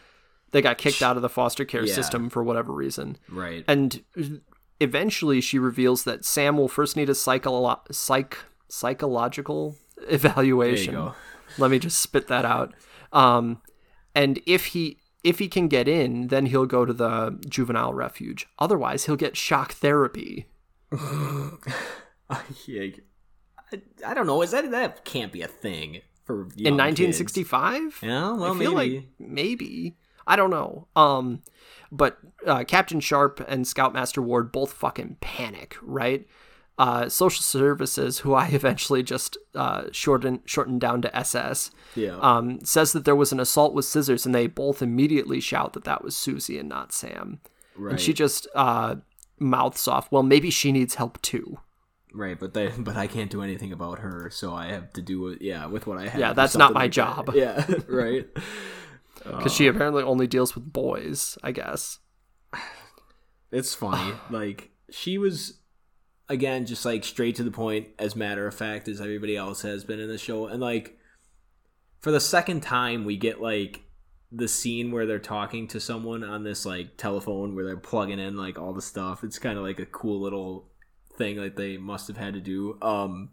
they got kicked out of the foster care yeah. system for whatever reason. Right, and eventually she reveals that Sam will first need a psycho psych psychological [LAUGHS] evaluation. Let me just spit that out. Um, and if he if he can get in, then he'll go to the juvenile refuge. Otherwise, he'll get shock therapy. [LAUGHS] yeah, I, I, don't know. Is that that can't be a thing for in 1965? Yeah, well, I feel maybe. like maybe. I don't know. Um, but uh, Captain Sharp and Scoutmaster Ward both fucking panic, right? Uh, social services, who I [LAUGHS] eventually just uh, shortened shortened down to SS, yeah. um, says that there was an assault with scissors, and they both immediately shout that that was Susie and not Sam. Right. And she just uh, mouths off, "Well, maybe she needs help too." Right, but they [LAUGHS] but I can't do anything about her, so I have to do it. Yeah, with what I have. Yeah, that's not my like job. That. [LAUGHS] Yeah, right. Because uh, she apparently only deals with boys, I guess. [SIGHS] It's funny. [SIGHS] like she was again, just like straight to the point, as matter of fact, as everybody else has been in the show. And like for the second time, we get like the scene where they're talking to someone on this like telephone where they're plugging in like all the stuff. It's kind of like a cool little thing that they must have had to do. Um,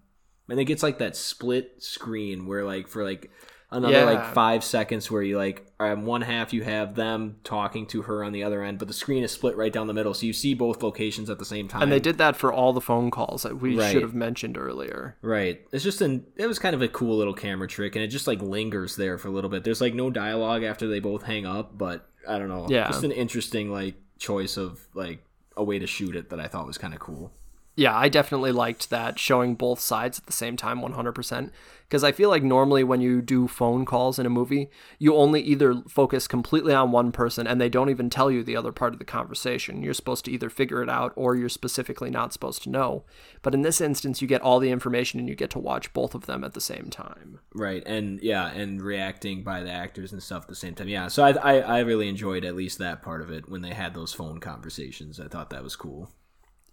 and it gets like that split screen where like for like another yeah. like five seconds where you like on one half you have them talking to her on the other end but the screen is split right down the middle so you see both locations at the same time and they did that for all the phone calls that we right. should have mentioned earlier. Right. It's just an it was kind of a cool little camera trick and it just like lingers there for a little bit. There's like no dialogue after they both hang up but i don't know. Yeah. Just an interesting like choice of like a way to shoot it that i thought was kind of cool Yeah, I definitely liked that showing both sides at the same time 100% because I feel like normally when you do phone calls in a movie, you only either focus completely on one person and they don't even tell you the other part of the conversation. You're supposed to either figure it out or you're specifically not supposed to know. But in this instance, you get all the information and you get to watch both of them at the same time. Right, and yeah, and reacting by the actors and stuff at the same time. Yeah, so I, I, I really enjoyed at least that part of it when they had those phone conversations. I thought that was cool.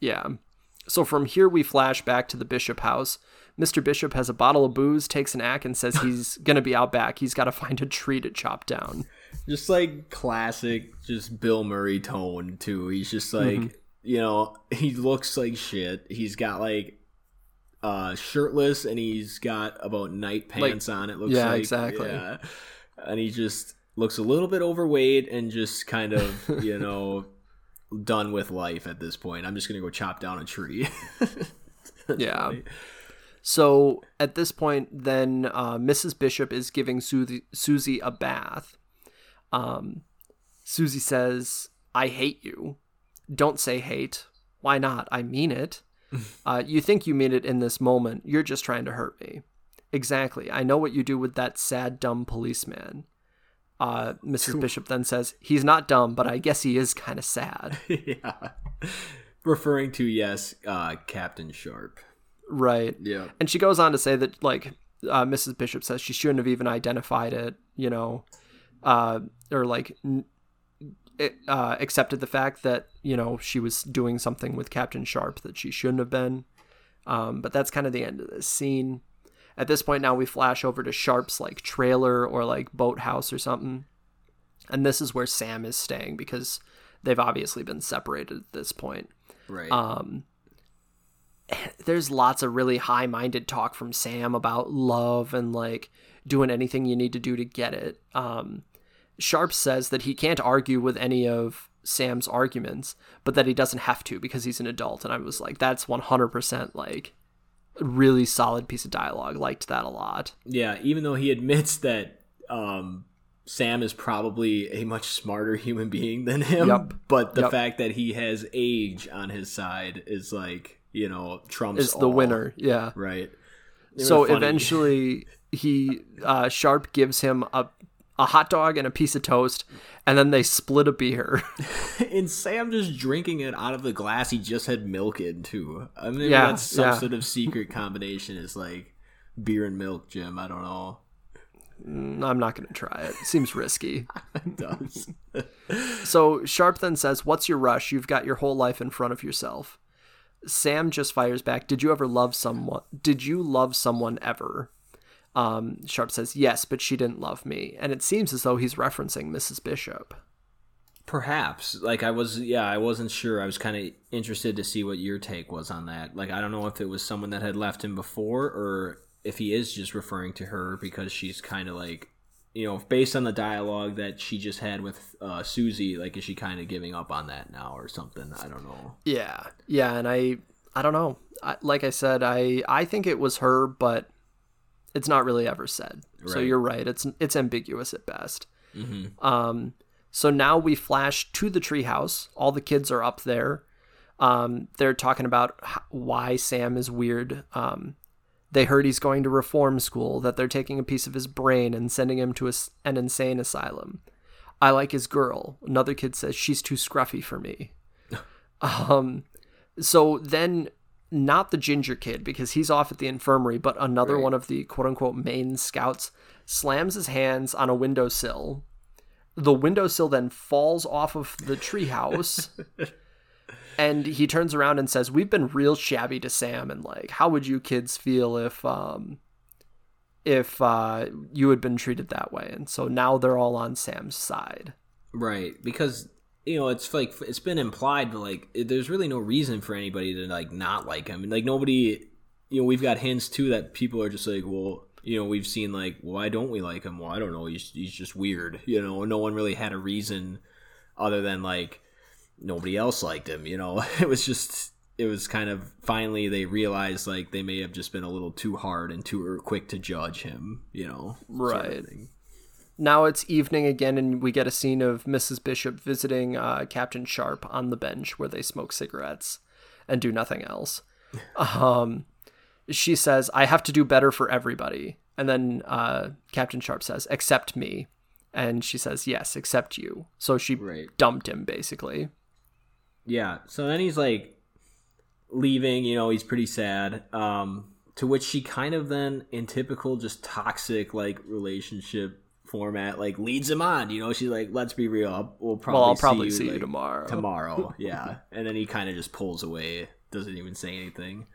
Yeah. So from here, we flash back to the Bishop house. Mr. Bishop has a bottle of booze, takes an axe, and says [LAUGHS] he's going to be out back. He's got to find a tree to chop down. Just like classic, just Bill Murray tone, too. He's just like, mm-hmm. you know, he looks like shit. He's got like uh shirtless and he's got about night pants like, on it looks yeah, like exactly yeah. and he just looks a little bit overweight and just kind of [LAUGHS] you know done with life at this point i'm just gonna go chop down a tree [LAUGHS] yeah funny. So at this point, then uh, Mrs. Bishop is giving Susie, Susie a bath. Um, Susie says, I hate you. Don't say hate. Why not? I mean it. [LAUGHS] Uh, you think you mean it in this moment. You're just trying to hurt me. Exactly. I know what you do with that sad, dumb policeman. Uh, Mrs. Bishop then says, He's not dumb, but I guess he is kind of sad. [LAUGHS] yeah. Referring to, yes, uh, Captain Sharp. Right. Yeah. And she goes on to say that like uh, Mrs. Bishop says she shouldn't have even identified it, you know, uh, or like n- uh, accepted the fact that you know she was doing something with Captain Sharp that she shouldn't have been. Um, but that's kind of the end of this scene. At this point, now we flash over to Sharp's like trailer or like boathouse or something, and this is where Sam is staying because they've obviously been separated at this point. Right. Um, [SIGHS] there's lots of really high minded talk from Sam about love and like doing anything you need to do to get it. Um, Sharp says that he can't argue with any of Sam's arguments, but that he doesn't have to because he's an adult. And I was like, that's 100% like really solid piece of dialogue. Liked that a lot. Yeah, even though he admits that um, Sam is probably a much smarter human being than him, yep. but the yep. fact that he has age on his side is like you know trumps is the all. winner. Yeah, right. So eventually, he uh, Sharp gives him a a hot dog and a piece of toast, and then they split a beer. [LAUGHS] [LAUGHS] and Sam just drinking it out of the glass he just had milk in too. I mean, yeah, that's some yeah. sort of [LAUGHS] secret combination. Is like beer and milk, Jim. I don't know. Mm, I'm not going to try it. Seems risky. it does. so Sharp then says, "What's your rush? You've got your whole life in front of yourself." Sam just fires back, "Did you ever love someone? Did you love someone ever?" Um, Sharp says, "Yes, but she didn't love me," and it seems as though he's referencing Mrs. Bishop. Perhaps, like I was, yeah, I wasn't sure. I was kind of interested to see what your take was on that. Like, I don't know if it was someone that had left him before, or if he is just referring to her because she's kind of like you know, based on the dialogue that she just had with uh, Susie, like is she kind of giving up on that now or something? I don't know. Yeah, yeah, and I, I don't know. I, like I said, I, I think it was her, but it's not really ever said. Right. So you're right. It's it's ambiguous at best. Mm-hmm. Um, so now we flash to the treehouse. All the kids are up there. Um, they're talking about why Sam is weird. Um, they heard he's going to reform school, that they're taking a piece of his brain and sending him to a, an insane asylum. I like his girl. Another kid says she's too scruffy for me. [LAUGHS] um, so then, not the ginger kid because he's off at the infirmary, but another right. one of the quote unquote main scouts slams his hands on a windowsill. The windowsill then falls off of the treehouse. [LAUGHS] and he turns around and says, "We've been real shabby to Sam, and like, how would you kids feel if um if uh you had been treated that way?" And so now they're all on Sam's side, right? Because you know it's like it's been implied, but like there's really no reason for anybody to like not like him, and like nobody, you know, we've got hints too that people are just like, well. You know, we've seen like, why don't we like him? Well, I don't know. He's, he's just weird. You know, no one really had a reason other than like, nobody else liked him. You know, [LAUGHS] it was just it was kind of finally they realized like they may have just been a little too hard and too er, quick to judge him. You know, right. Sort of now it's evening again, and we get a scene of Mrs. Bishop visiting uh, Captain Sharp on the bench where they smoke cigarettes and do nothing else. [LAUGHS] Um, she says, "I have to do better for everybody." And then uh, Captain Sharp says, "Except me." And she says, "Yes, except you." So she Right. dumped him basically. Yeah. So then he's like leaving, you know, he's pretty sad. Um to which she kind of then in typical just toxic like relationship format like leads him on, you know, she's like let's be real. I'll- We'll probably well, I'll probably see, see, you like, tomorrow. tomorrow. [LAUGHS] yeah. And then he kind of just pulls away, doesn't even say anything.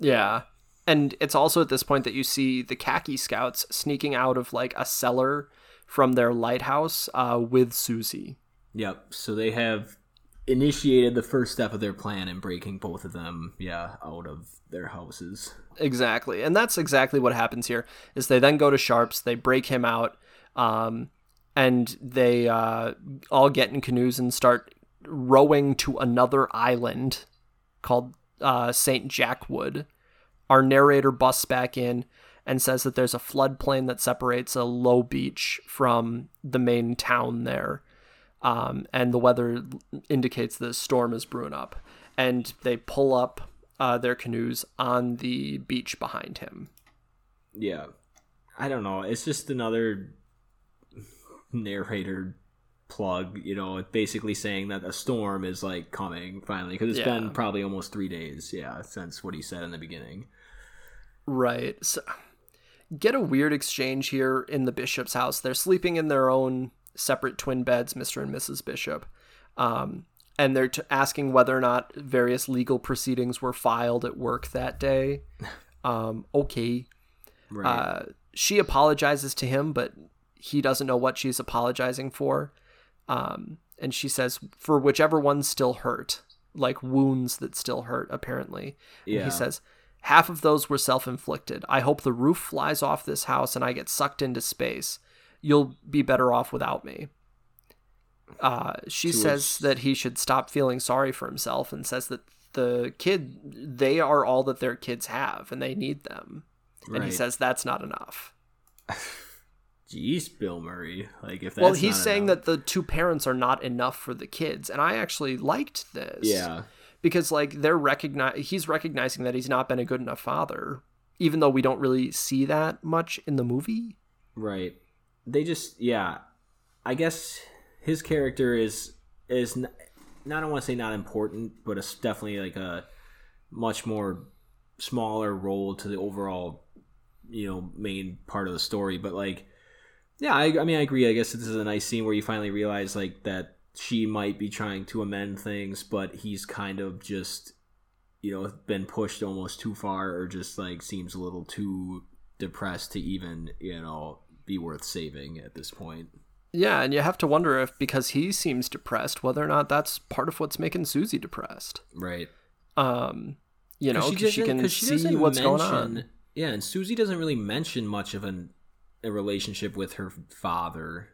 Yeah. And it's also at this point that you see the khaki scouts sneaking out of like a cellar from their lighthouse uh, with Susie. Yep. So they have initiated the first step of their plan in breaking both of them, yeah, out of their houses. Exactly. And that's exactly what happens here is they then go to Sharps, they break him out, um, and they uh, all get in canoes and start rowing to another island called uh, St. Jackwood. Our narrator busts back in and says that there's a floodplain that separates a low beach from the main town there. Um, and the weather indicates the storm is brewing up. And they pull up uh, their canoes on the beach behind him. Yeah. I don't know. It's just another [LAUGHS] narrator plug, you know, basically saying that a storm is like coming finally because it's Yeah. been probably almost 3 days, yeah, since what he said in the beginning. Right. So, get a weird exchange here in the bishop's house. They're sleeping in their own separate twin beds, Mr. and Mrs. Bishop. Um, and they're t- asking whether or not various legal proceedings were filed at work that day. [LAUGHS] Um, okay. Right. Uh, she apologizes to him, but he doesn't know what she's apologizing for. Um, and she says, for whichever one's still hurt, like wounds that still hurt, apparently. And he says, half of those were self inflicted. I hope the roof flies off this house and I get sucked into space. You'll be better off without me. Uh, she says that he should stop feeling sorry for himself and says that the kid, they are all that their kids have and they need them. And he says that's not enough. [LAUGHS] Jeez, Bill Murray. Like if that's well, he's saying enough- that the two parents are not enough for the kids, and I actually liked this. Yeah. because like they're recognize he's recognizing that he's not been a good enough father, even though we don't really see that much in the movie. Right. They just yeah. I guess his character is is not I don't want to say not important, but it's definitely like a much more smaller role to the overall you know main part of the story. But like yeah, I, I mean I agree. I guess this is a nice scene where you finally realize like that she might be trying to amend things, but he's kind of just you know been pushed almost too far or just like seems a little too depressed to even you know be worth saving at this point Yeah, and you have to wonder if because he seems depressed, whether or not that's part of what's making Susie depressed. right Um, you know, because she, doesn't- can she see what's going on. yeah and susie doesn't really mention much of an, a relationship with her father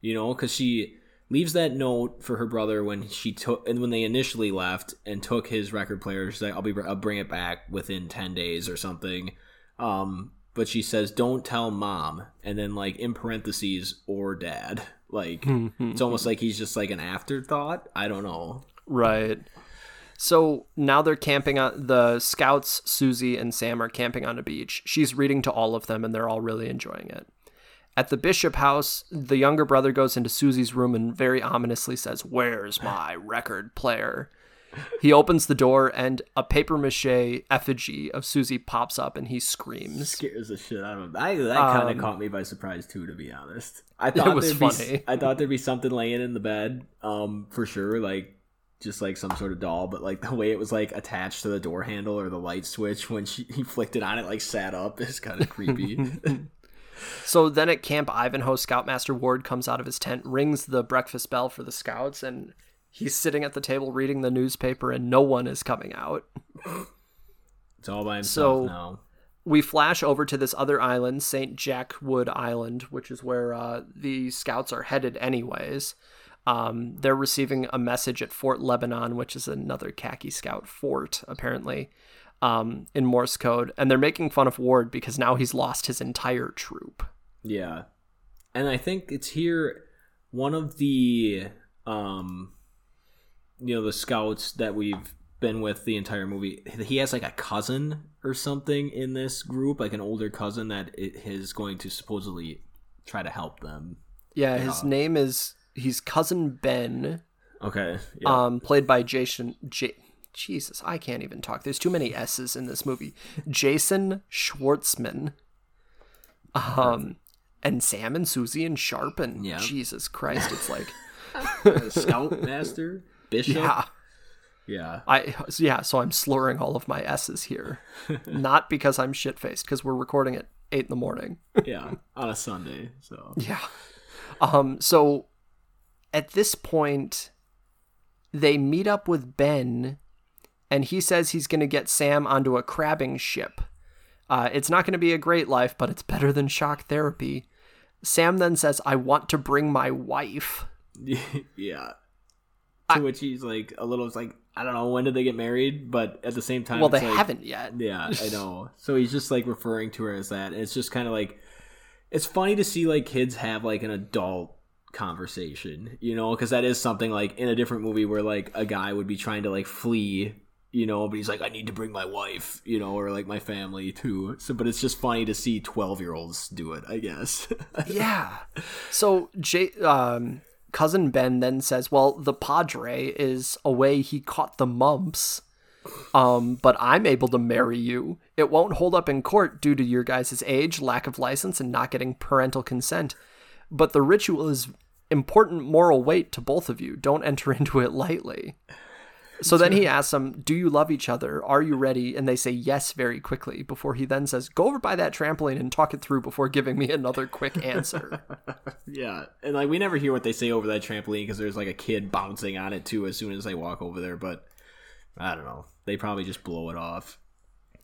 you know because she leaves that note for her brother when she took and when they initially left and took his record player she's like i'll be i'll bring it back within 10 days or something um but she says don't tell mom and then like in parentheses or dad like [LAUGHS] it's almost like he's just like an afterthought i don't know Right. So now they're camping on the scouts, Susie and Sam are camping on a beach. She's reading to all of them and they're all really enjoying it. At the Bishop house, the younger brother goes into Susie's room and very ominously says, Where's my record player? He opens the door and a paper mache effigy of Susie pops up and he screams. scares the shit out of him. I, that kind of Um, caught me by surprise too, to be honest. I thought it was there'd be, funny. I thought there'd be something laying in the bed, um, for sure, like just like some sort of doll. But like the way it was like attached to the door handle or the light switch when she he flicked it on, it like sat up. [LAUGHS] It's kind of creepy. [LAUGHS] [LAUGHS] So then at Camp Ivanhoe, Scoutmaster Ward comes out of his tent, rings the breakfast bell for the scouts, and he's sitting at the table reading the newspaper, and no one is coming out. it's all by himself So- now. We flash over to this other island, St. Jack Wood Island, which is where uh, the scouts are headed, anyways. Um, they're receiving a message at Fort Lebanon, which is another khaki scout fort, apparently, um, in Morse code. And they're making fun of Ward because now he's lost his entire troop. Yeah. And I think it's here one of the um you know the scouts that we've been with the entire movie. He has like a cousin or something in this group, like an older cousin that is going to supposedly try to help them. Yeah, his name is he's cousin Ben. Okay. Yeah. Um, played by Jason. J- Jesus, I can't even talk. There's too many S's in this movie. Jason Schwartzman. Um, and Sam and Susie and Sharp and yeah. Jesus Christ, it's like [LAUGHS] Scoutmaster Bishop. Yeah. Yeah. I yeah, so I'm slurring all of my S's here. [LAUGHS] Not because I'm shit faced, because we're recording at eight in the morning. yeah. [LAUGHS] On a Sunday. So Yeah. Um, so at this point they meet up with Ben and he says he's gonna get Sam onto a crabbing ship. Uh, it's not going to be a great life, but it's better than shock therapy. Sam then says, I want to bring my wife. [LAUGHS] yeah. To I, which he's like, a little, like, I don't know when did they get married, but at the same time, well, they like, haven't yet. Yeah, I [LAUGHS] know. So he's just like referring to her as that. And it's just kind of like, it's funny to see like kids have like an adult conversation, you know, because that is something like in a different movie where like a guy would be trying to like flee you know but he's like i need to bring my wife you know or like my family too so but it's just funny to see 12 year olds do it i guess [LAUGHS] yeah so jay um cousin Ben then says, "Well, the padre is away. He caught the mumps." Um, but I'm able to marry you. It won't hold up in court due to your guys' age, lack of license, and not getting parental consent. But the ritual is important moral weight to both of you. Don't enter [LAUGHS] into it lightly. So then he asks them, Do you love each other? Are you ready? And they say yes very quickly before he then says, Go over by that trampoline and talk it through before giving me another quick answer. [LAUGHS] yeah. And like we never hear what they say over that trampoline because there's like a kid bouncing on it too as soon as they walk over there. But I don't know. They probably just blow it off.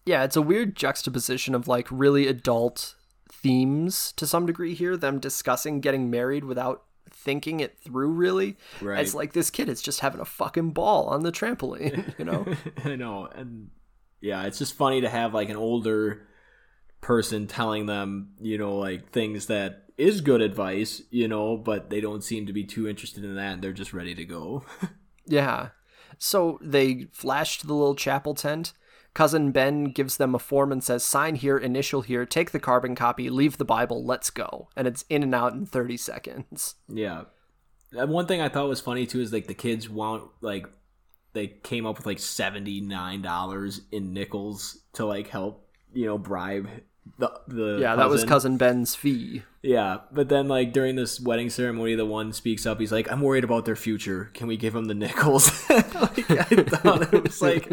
Yeah, it's a weird juxtaposition of like really adult themes to some degree here, them discussing getting married without thinking it through really. Right. It's like this kid is just having a fucking ball on the trampoline, you know? [LAUGHS] I know. And yeah, it's just funny to have like an older person telling them, you know, like things that is good advice, you know, but they don't seem to be too interested in that and they're just ready to go. [LAUGHS] yeah. So they flash to the little chapel tent Cousin Ben gives them a form and says, sign here, initial here, take the carbon copy, leave the Bible, let's go. And it's in and out in 30 seconds. Yeah. And one thing I thought was funny too is like the kids want, like, they came up with like $79 in nickels to like help, you know, bribe the the yeah cousin. that was cousin. ben's fee. Yeah but then like during this wedding ceremony the one speaks up he's like i'm worried about their future. Can we give them the nickels? [LAUGHS] Like, i thought it was like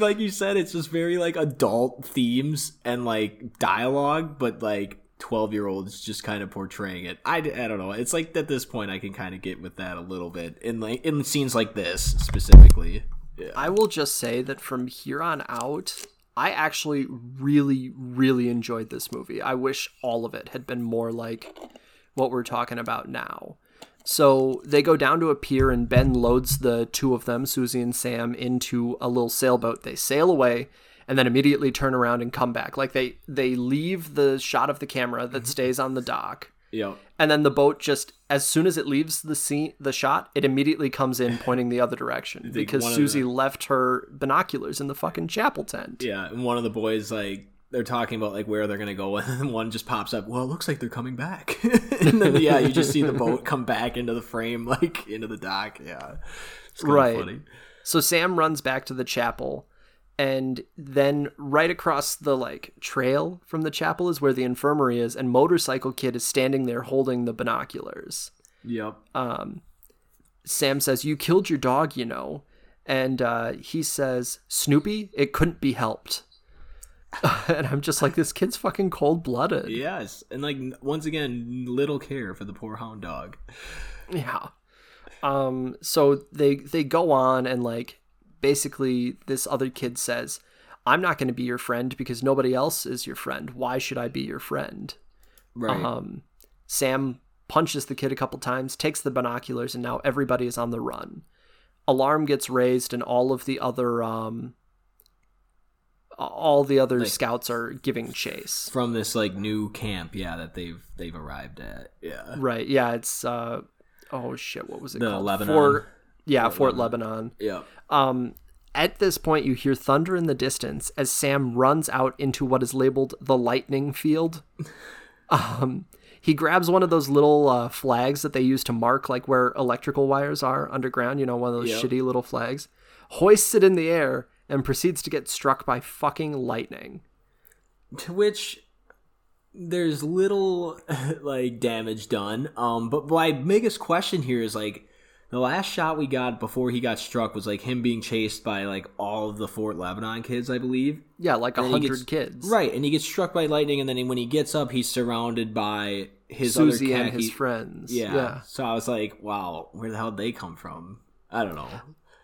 like you said it's just very like adult themes and like dialogue but like 12 year olds just kind of portraying it. I, I don't know. It's like at this point i can kind of get with that a little bit in like in scenes like this specifically. Yeah. i will just say that from here on out I actually really, really enjoyed this movie. I wish all of it had been more like what we're talking about now. So they go down to a pier, and Ben loads the two of them, Susie and Sam, into a little sailboat. They sail away, and then immediately turn around and come back. Like they they leave the shot of the camera that mm-hmm. stays on the dock, yeah. And then the boat just as soon as it leaves the scene the shot, it immediately comes in pointing the other direction [LAUGHS] because Susie the... left her binoculars in the fucking chapel tent. Yeah, and one of the boys like they're talking about like where they're gonna go, [LAUGHS] and one just pops up. Well, it looks like they're coming back, [LAUGHS] and then yeah, you just see the boat come back into the frame, like into the dock. Yeah, right. Funny. So Sam runs back to the chapel and then right across the like trail from the chapel is where the infirmary is and motorcycle kid is standing there holding the binoculars. Yep. Um sam says you killed your dog you know. And uh, he says snoopy it couldn't be helped. [LAUGHS] And i'm just like this kid's fucking cold-blooded. Yes. And like once again little care for the poor hound dog. Yeah. Um so they they go on and like basically this other kid says, I'm not going to be your friend because nobody else is your friend. Why should I be your friend? Right. Um, Sam punches the kid a couple times, takes the binoculars, and now everybody is on the run. Alarm gets raised, and all of the other um, all the other like, scouts are giving chase from this like new camp. Yeah, that they've they've arrived at. Yeah. Right. Yeah. It's uh oh shit. What was it the called? Lebanon. Fort, yeah, Fort, Fort Lebanon. Lebanon. Yeah. Um, At this point, you hear thunder in the distance as Sam runs out into what is labeled the lightning field. [LAUGHS] Um, he grabs one of those little uh, flags that they use to mark like where electrical wires are underground. You know, one of those Yep. shitty little flags. Hoists it in the air and proceeds to get struck by fucking lightning. to which there's little [LAUGHS] like damage done. Um, but my biggest question here is like the last shot we got before he got struck was like him being chased by like all of the Fort Lebanon kids, I believe. Yeah, like a hundred kids. Right, and he gets struck by lightning, and then when he gets up, he's surrounded by his Susie other and his friends. Yeah. yeah. So I was like, wow, where the hell did they come from? I don't know.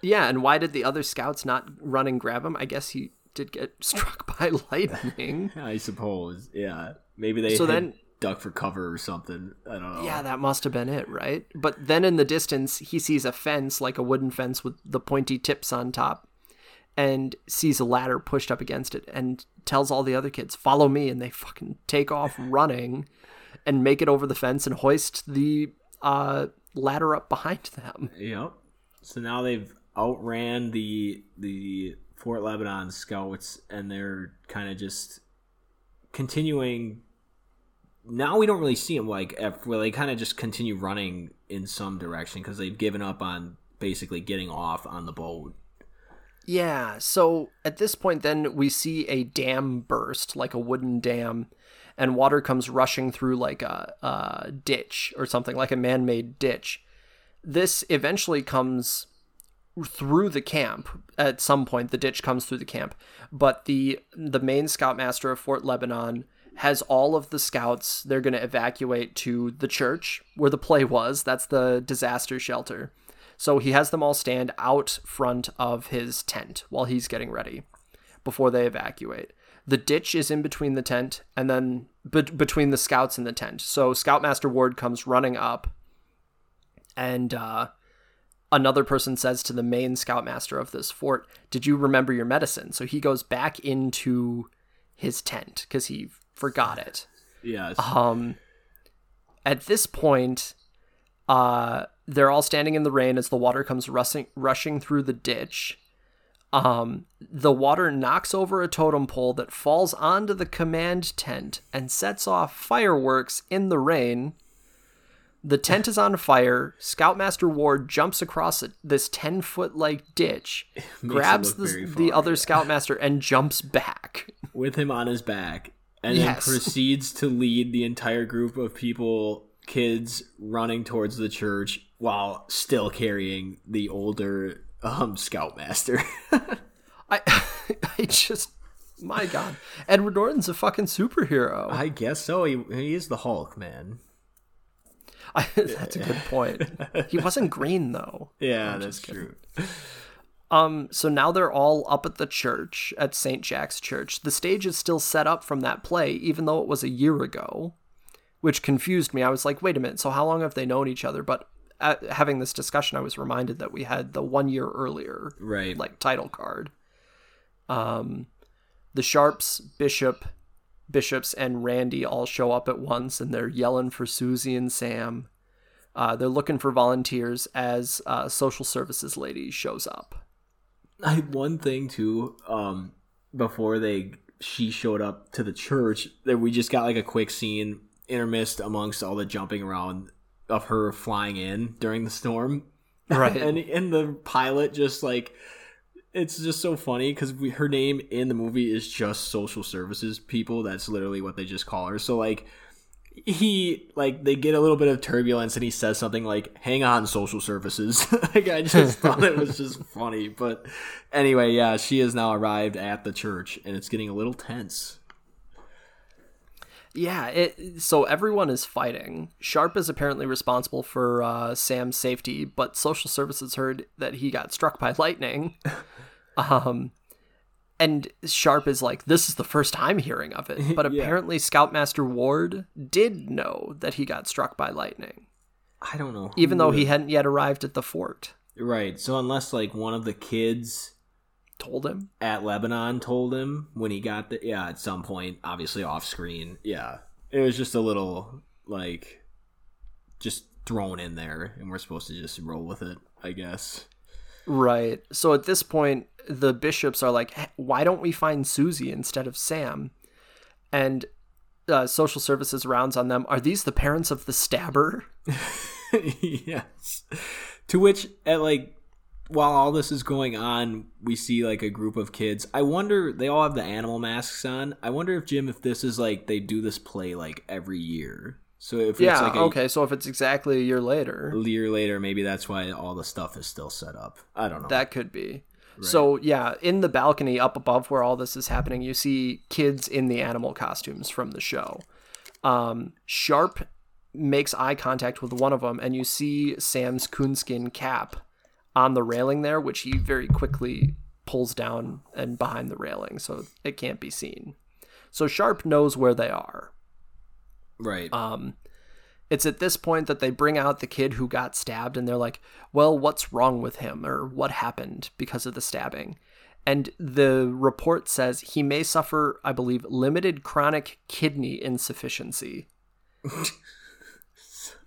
Yeah, and why did the other scouts not run and grab him? I guess he did get [LAUGHS] struck by lightning. [LAUGHS] I suppose. Yeah. Maybe they So had then- duck for cover or something. I don't know. yeah, that must have been it, right? But then in the distance, he sees a fence, like a wooden fence with the pointy tips on top, and sees a ladder pushed up against it and tells all the other kids, Follow me. And they fucking take off [LAUGHS] running and make it over the fence and hoist the uh, ladder up behind them. Yep. So now they've outran the the Fort Lebanon scouts, and they're kind of just continuing. Now we don't really see them like well, they kind of just continue running in some direction because they've given up on basically getting off on the boat. Yeah, so at this point, then we see a dam burst, like a wooden dam, and water comes rushing through like a, a ditch or something, like a man made ditch. This eventually comes through the camp at some point the ditch comes through the camp but the the main scoutmaster of fort lebanon has all of the scouts they're going to evacuate to the church where the play was. That's the disaster shelter. So he has them all stand out front of his tent while he's getting ready before they evacuate. The ditch is in between the tent and then be- between the scouts and the tent. So scoutmaster ward comes running up and uh another person says to the main scoutmaster of this fort, Did you remember your medicine? So he goes back into his tent because he forgot it. Yes. Um, at this point, uh, they're all standing in the rain as the water comes rushing, rushing through the ditch. Um, the water knocks over a totem pole that falls onto the command tent and sets off fireworks in the rain. The tent is on fire. Scoutmaster Ward jumps across this 10 foot like ditch, [LAUGHS] grabs the, the other. Scoutmaster, and jumps back. [LAUGHS] with him on his back and Yes. then [LAUGHS] proceeds to lead the entire group of people kids running towards the church while still carrying the older um scoutmaster [LAUGHS] I, [LAUGHS] I just, my God, Edward Norton's a fucking superhero. i guess so he, he is the hulk man I, that's a good point. He wasn't green though. yeah that's true Um, so now they're all up at the church at St. Jack's Church. The stage is still set up from that play, even though it was a year ago, which confused me. I was like, wait a minute, so how long have they known each other? But uh, having this discussion, I was reminded that we had the one year earlier right like title card. Um, the Sharps, Bishop, Bishops, and Randy all show up at once, and they're yelling for Susie and Sam. Uh, they're looking for volunteers as uh, social services lady shows up. I one thing too. Um, before they she showed up to the church, that we just got like a quick scene intermissed amongst all the jumping around of her flying in during the storm, [LAUGHS] Right. and and the pilot just like it's just so funny because her name in the movie is just social services people. That's literally what they just call her. So like he like they get a little bit of turbulence and he says something like hang on social services [LAUGHS] like i just [LAUGHS] thought it was just funny but anyway yeah she has now arrived at the church and it's getting a little tense Yeah, it, so everyone is fighting. Sharp is apparently responsible for uh, Sam's safety, but social services heard that he got struck by [LAUGHS] lightning. um, and Sharp is like, "This is the first time hearing of it." [LAUGHS] But Yeah. apparently, Scoutmaster Ward did know that he got struck by lightning, i don't know even though he would've- hadn't yet arrived at the fort. right so unless like one of the kids Told him. at lebanon told him when he got the yeah at some point obviously off screen yeah it was just a little like just thrown in there and we're supposed to just roll with it i guess Right. So at this point, the bishops are like, why don't we find Susie instead of Sam? And uh, social services rounds on them. Are these the parents of the stabber? [LAUGHS] yes. To which, at like, while all this is going on, we see like a group of kids. I wonder, they all have the animal masks on. I wonder if, Jim, if this is like they do this play like every year. So if yeah, it's like a okay. So if it's exactly a year later, a year later, maybe that's why all the stuff is still set up. I don't know. that could be. So yeah, in the balcony up above where all this is happening, you see kids in the animal costumes from the show. Um, Sharp makes eye contact with one of them, and you see Sam's coonskin cap on the railing there, which he very quickly pulls down and behind the railing, so it can't be seen. So Sharp knows where they are. right. Um, it's at this point that they bring out the kid who got stabbed and they're like, well, what's wrong with him or what happened because of the stabbing? And the report says he may suffer, I believe, limited chronic kidney insufficiency. [LAUGHS]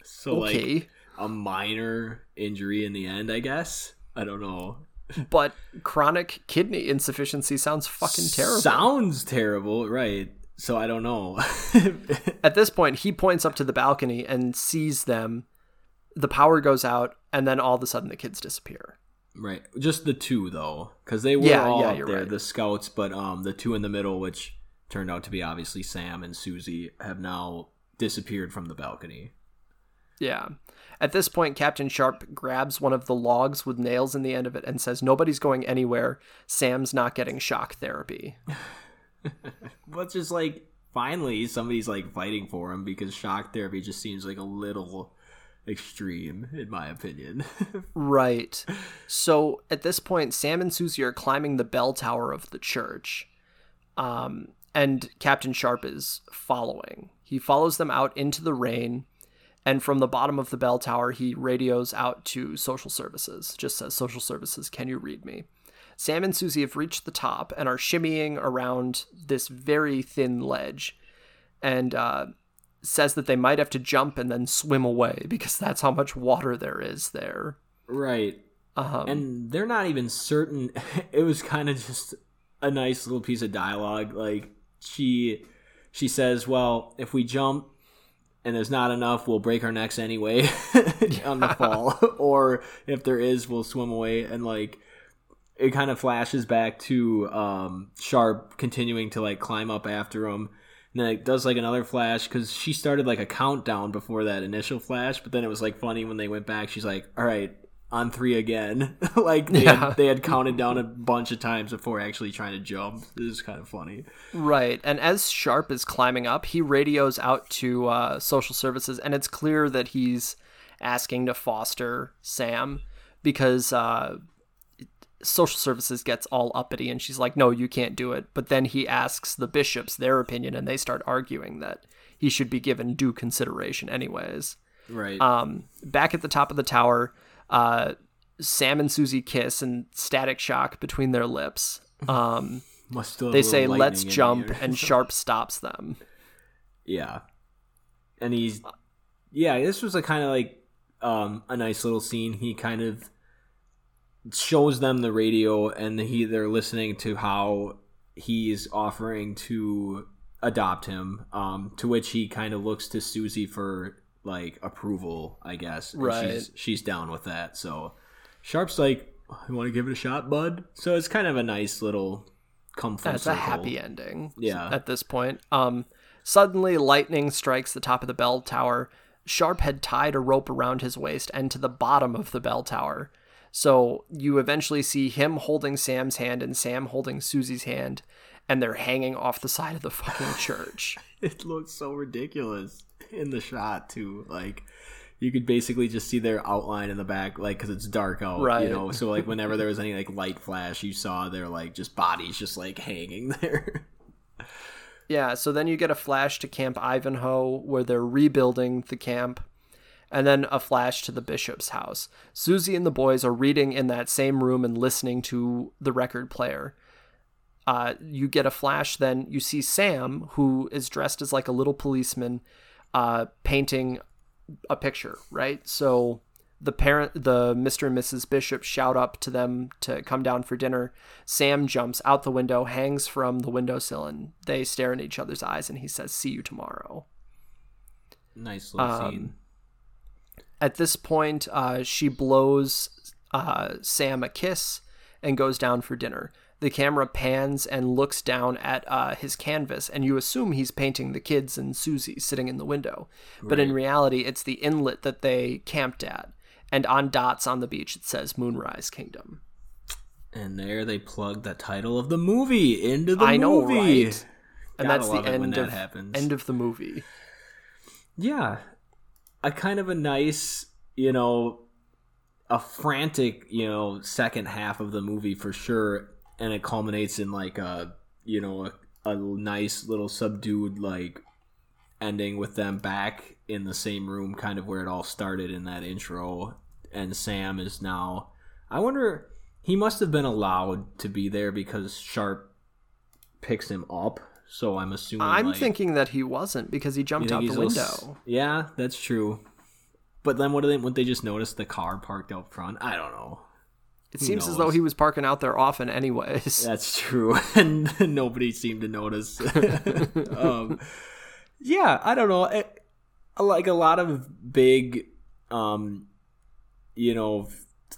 so like a minor injury in the end, I guess. I don't know. [LAUGHS] But chronic kidney insufficiency sounds fucking terrible. Sounds terrible, right? So I don't know. [LAUGHS] At this point, he points up to the balcony and sees them. The power goes out, and then all of a sudden the kids disappear. right. Just the two though, because they were Yeah, all yeah, up there, right. the scouts, but um, the two in the middle, which turned out to be obviously Sam and Susie, have now disappeared from the balcony. Yeah. At this point, Captain Sharp grabs one of the logs with nails in the end of it and says, Nobody's going anywhere. Sam's not getting shock therapy. [LAUGHS] It's just like finally somebody's like fighting for him because shock therapy just seems like a little extreme, in my opinion. [LAUGHS] Right. So at this point, Sam and Susie are climbing the bell tower of the church. Um, and Captain Sharp is following. He follows them out into the rain. And from the bottom of the bell tower, he radios out to social services. Just says, Social services, can you read me? Sam and Susie have reached the top and are shimmying around this very thin ledge. And uh, says that they might have to jump and then swim away because that's how much water there is there. right. Um, and they're not even certain [LAUGHS] it was kind of just a nice little piece of dialogue like she she says well if we jump and there's not enough we'll break our necks anyway [LAUGHS] on the [LAUGHS] fall or if there is we'll swim away and like it kind of flashes back to um sharp continuing to like climb up after him. And then it does like another flash because she started like a countdown before that initial flash but then it was like funny when they went back. She's like all right on three again. [LAUGHS] Like they, Yeah. had, they had counted down a bunch of times before actually trying to jump. This is kind of funny. Right. And as Sharp is climbing up, he radios out to uh, social services, and it's clear that he's asking to foster Sam because uh, social services gets all uppity and she's like, no, you can't do it. But then he asks the bishops their opinion, and they start arguing that he should be given due consideration, anyways. right Um, back at the top of the tower, uh, Sam and Susie kiss and static shock between their lips. Um, [LAUGHS] they say, "Let's lightning in the jump," and [LAUGHS] Sharp stops them. Yeah. And he's yeah, this was a kind of like um a nice little scene. He kind of shows them the radio and he they're listening to how he's offering to adopt him. Um to which he kind of looks to Susie for like approval, I guess. And Right. She's she's down with that. So Sharp's like, "You want to give it a shot, bud?" So it's kind of a nice little come That's a happy ending. Yeah. At this point, um, suddenly lightning strikes the top of the bell tower. Sharp had tied a rope around his waist and to the bottom of the bell tower. So you eventually see him holding Sam's hand and Sam holding Susie's hand, and they're hanging off the side of the fucking [LAUGHS] church. it looks so ridiculous in the shot too like you could basically just see their outline in the back like because it's dark out Right. you know so like whenever there was [LAUGHS] any like light flash you saw their like just bodies just like hanging [LAUGHS] there Yeah, so then you get a flash to Camp Ivanhoe where they're rebuilding the camp, and then a flash to the bishop's house. Susie and the boys are reading in that same room and listening to the record player. Uh, you get a flash, then you see Sam, who is dressed as like a little policeman, uh, painting a picture, right? So the parent the Mr. and Mrs. Bishop shout up to them to come down for dinner. Sam jumps out the window, hangs from the windowsill, and they stare in each other's eyes and he says, See you tomorrow. Nice little Um, scene. At this point, uh, she blows uh, Sam a kiss and goes down for dinner. The camera pans and looks down at uh, his canvas, and you assume he's painting the kids and Susie sitting in the window. But in reality, it's the inlet that they camped at. And on dots on the beach, it says Moonrise Kingdom. And there they plug the title of the movie into the I know, movie. right? And Gotta that's the love it when end of happens. end of the movie. Yeah. A kind of a nice, you know, a frantic, you know, second half of the movie for sure. And it culminates in like a, you know, a, a nice little subdued, like, ending with them back in the same room, kind of where it all started in that intro. And Sam is now. I wonder. He must have been allowed to be there because Sharp picks him up. So I'm assuming. I'm like, thinking that he wasn't because he jumped out the window. little Yeah, that's true. But then what do they? Would they just notice the car parked out front? I don't know. It Who seems as though he was parking out there often, anyways. [LAUGHS] That's true, [LAUGHS] and nobody seemed to notice. [LAUGHS] um, yeah, I don't know. It, like a lot of big, um, you know,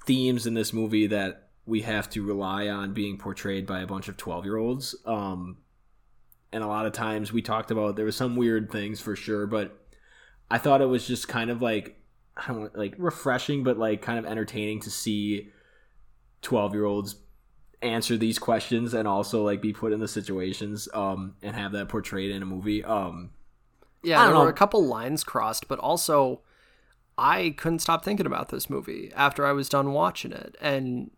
themes in this movie that we have to rely on being portrayed by a bunch of twelve-year-olds. Um, and a lot of times we talked about there was some weird things for sure, but I thought it was just kind of like I don't know, like refreshing, but like kind of entertaining to see twelve year olds answer these questions and also like be put in the situations um and have that portrayed in a movie um Yeah, I there don't were know. a couple lines crossed, but also I couldn't stop thinking about this movie after I was done watching it. And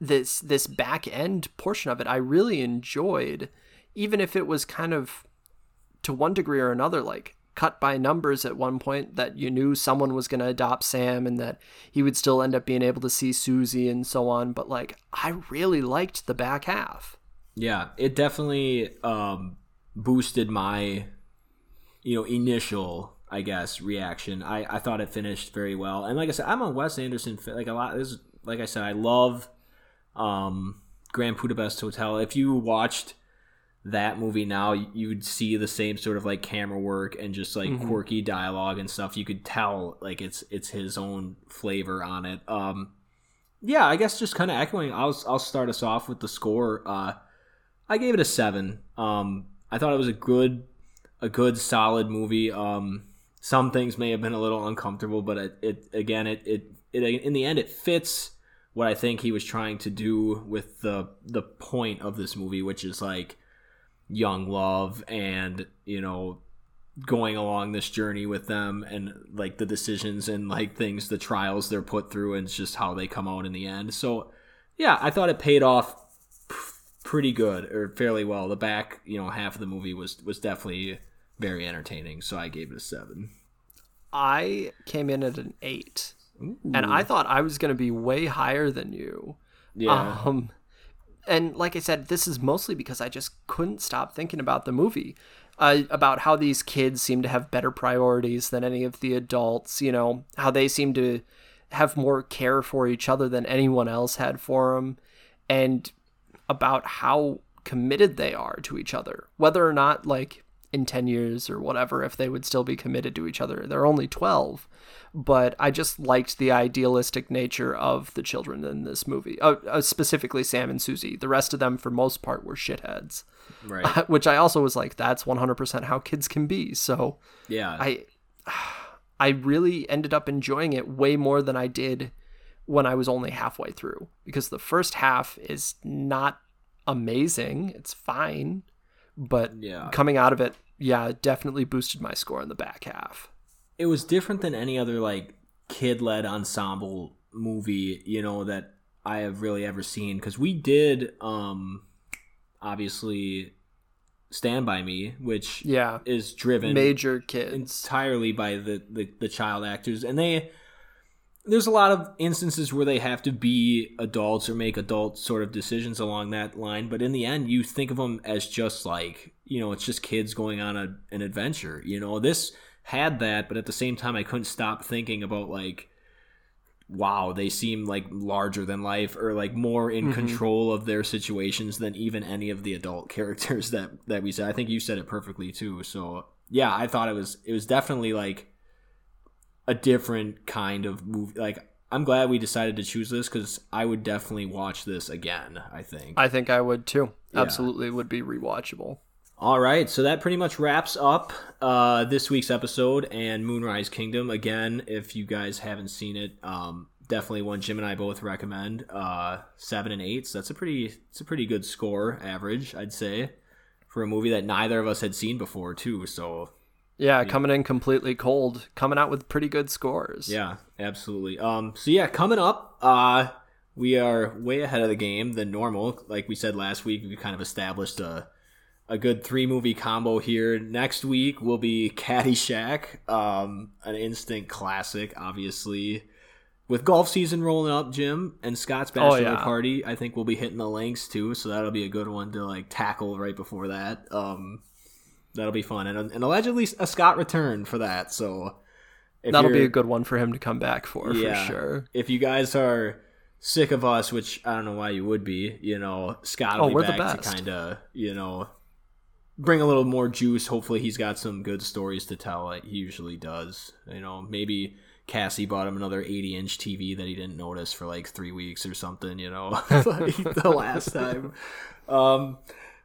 this this back end portion of it I really enjoyed, even if it was kind of to one degree or another like cut by numbers at one point that you knew someone was going to adopt Sam and that he would still end up being able to see Susie and so on, but like I really liked the back half. yeah it definitely um boosted my you know initial i guess reaction. I i thought it finished very well. And like i said i'm a wes anderson fa- like a lot this is like i said i love um grand budapest hotel. If you watched that movie now you'd see the same sort of like camera work and just like Mhm. quirky dialogue and stuff. You could tell like it's it's his own flavor on it. Um yeah i guess just kind of echoing i'll i'll start us off with the score. Uh i gave it a 7 um i thought it was a good a good solid movie. Um some things may have been a little uncomfortable but it, it again it, it it in the end it fits what i think he was trying to do with the the point of this movie which is like young love and you know going along this journey with them and like the decisions and like things the trials they're put through and it's just how they come out in the end. So yeah i thought it paid off pretty good or fairly well. The back you know half of the movie was was definitely very entertaining so i gave it a seven. I came in at an 8. And I thought I was going to be way higher than you. yeah. Um, and like I said, this is mostly because I just couldn't stop thinking about the movie, uh, about how these kids seem to have better priorities than any of the adults. You know how they seem to have more care for each other than anyone else had for them, and about how committed they are to each other, whether or not like in 10 years or whatever if they would still be committed to each other. They're only 12 but I just liked the idealistic nature of the children in this movie, uh, uh, specifically Sam and Susie. The rest of them, for most part, were shitheads, right [LAUGHS] which I also was like, that's 100% how kids can be. So yeah I, I really ended up enjoying it way more than I did when I was only halfway through because the first half is not amazing. It's fine, but Yeah. coming out of it, yeah, it definitely boosted my score in the back half. It was different than any other like kid-led ensemble movie you know that i have really ever seen. Because we did um obviously stand by me which Yeah, is driven major kids. entirely by the, the the child actors. And they there's a lot of instances where they have to be adults or make adult sort of decisions along that line but in the end you think of them as just like you know it's just kids going on a, an adventure you know? This had that but at the same time i couldn't stop thinking about like wow, they seem like larger than life or like more in Mm-hmm. control of their situations than even any of the adult [LAUGHS] characters that that we said. I think you said it perfectly too. So yeah, I thought it was it was definitely like a different kind of movie. Like I'm glad we decided to choose this because I would definitely watch this again. I think. I think I would too. Yeah. Absolutely would be rewatchable. All right, so that pretty much wraps up uh, this week's episode and Moonrise Kingdom. Again, if you guys haven't seen it, um, definitely one Jim and I both recommend. Uh, seven and eight, so that's a pretty, it's a pretty good score average, I'd say, for a movie that neither of us had seen before, too. So Yeah, coming in completely cold, coming out with pretty good scores. yeah, absolutely. Um, so yeah, coming up, uh, we are way ahead of the game than normal. Like we said last week, we kind of established a a good three movie combo here. Next week will be Caddyshack, um, an instant classic, obviously. With golf season rolling up, Jim and Scott's bachelor Oh, yeah. party, I think we'll be hitting the links too, so that'll be a good one to like tackle right before that. Um, that'll be fun, and, and allegedly a Scott return for that. So if That'll be a good one for him to come back for, Yeah. for sure. if you guys are sick of us, which I don't know why you would be, you know, Scott will Oh, be back to kind of, you know, bring a little more juice. Hopefully, he's got some good stories to tell, like he usually does. You know, maybe Cassie bought him another 80 inch TV that he didn't notice for like three weeks or something, you know, [LAUGHS] like the last time. Um,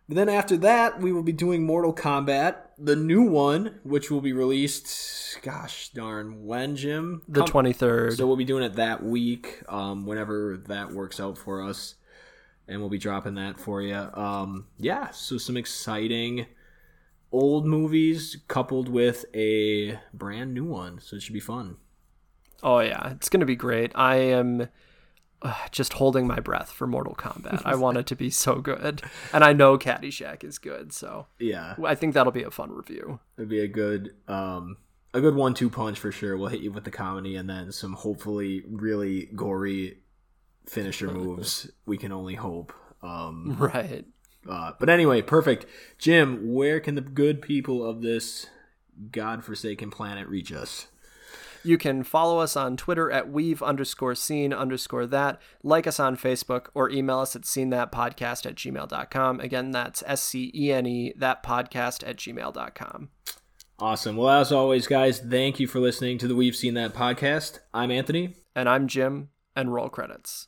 then after that, we will be doing Mortal Kombat, the new one, which will be released, gosh darn, when, Jim? The Come- 23rd. so we'll be doing it that week, um, whenever that works out for us, and we'll be dropping that for you. Um, yeah, so some exciting old movies coupled with a brand new one, so it should be fun. Oh yeah, it's gonna be great. I am uh, just holding my breath for Mortal Kombat. I want it to be so good, and I know Caddyshack is good, so Yeah, I think that'll be a fun review. it'd be a good, um, a good one-two punch for sure. We'll hit you with the comedy and then some hopefully really gory finisher moves. We can only hope. Um, [LAUGHS] Right. Uh, but anyway, perfect. Jim, where can the good people of this godforsaken planet reach us? You can follow us on Twitter at weave underscore scene underscore that, like us on Facebook, or email us at scene that podcast at gmail.com. Again, that's S C E N E, that podcast at gmail.com. Awesome. Well, as always, guys, thank you for listening to the We've Seen That podcast. I'm Anthony. And I'm Jim, and roll credits.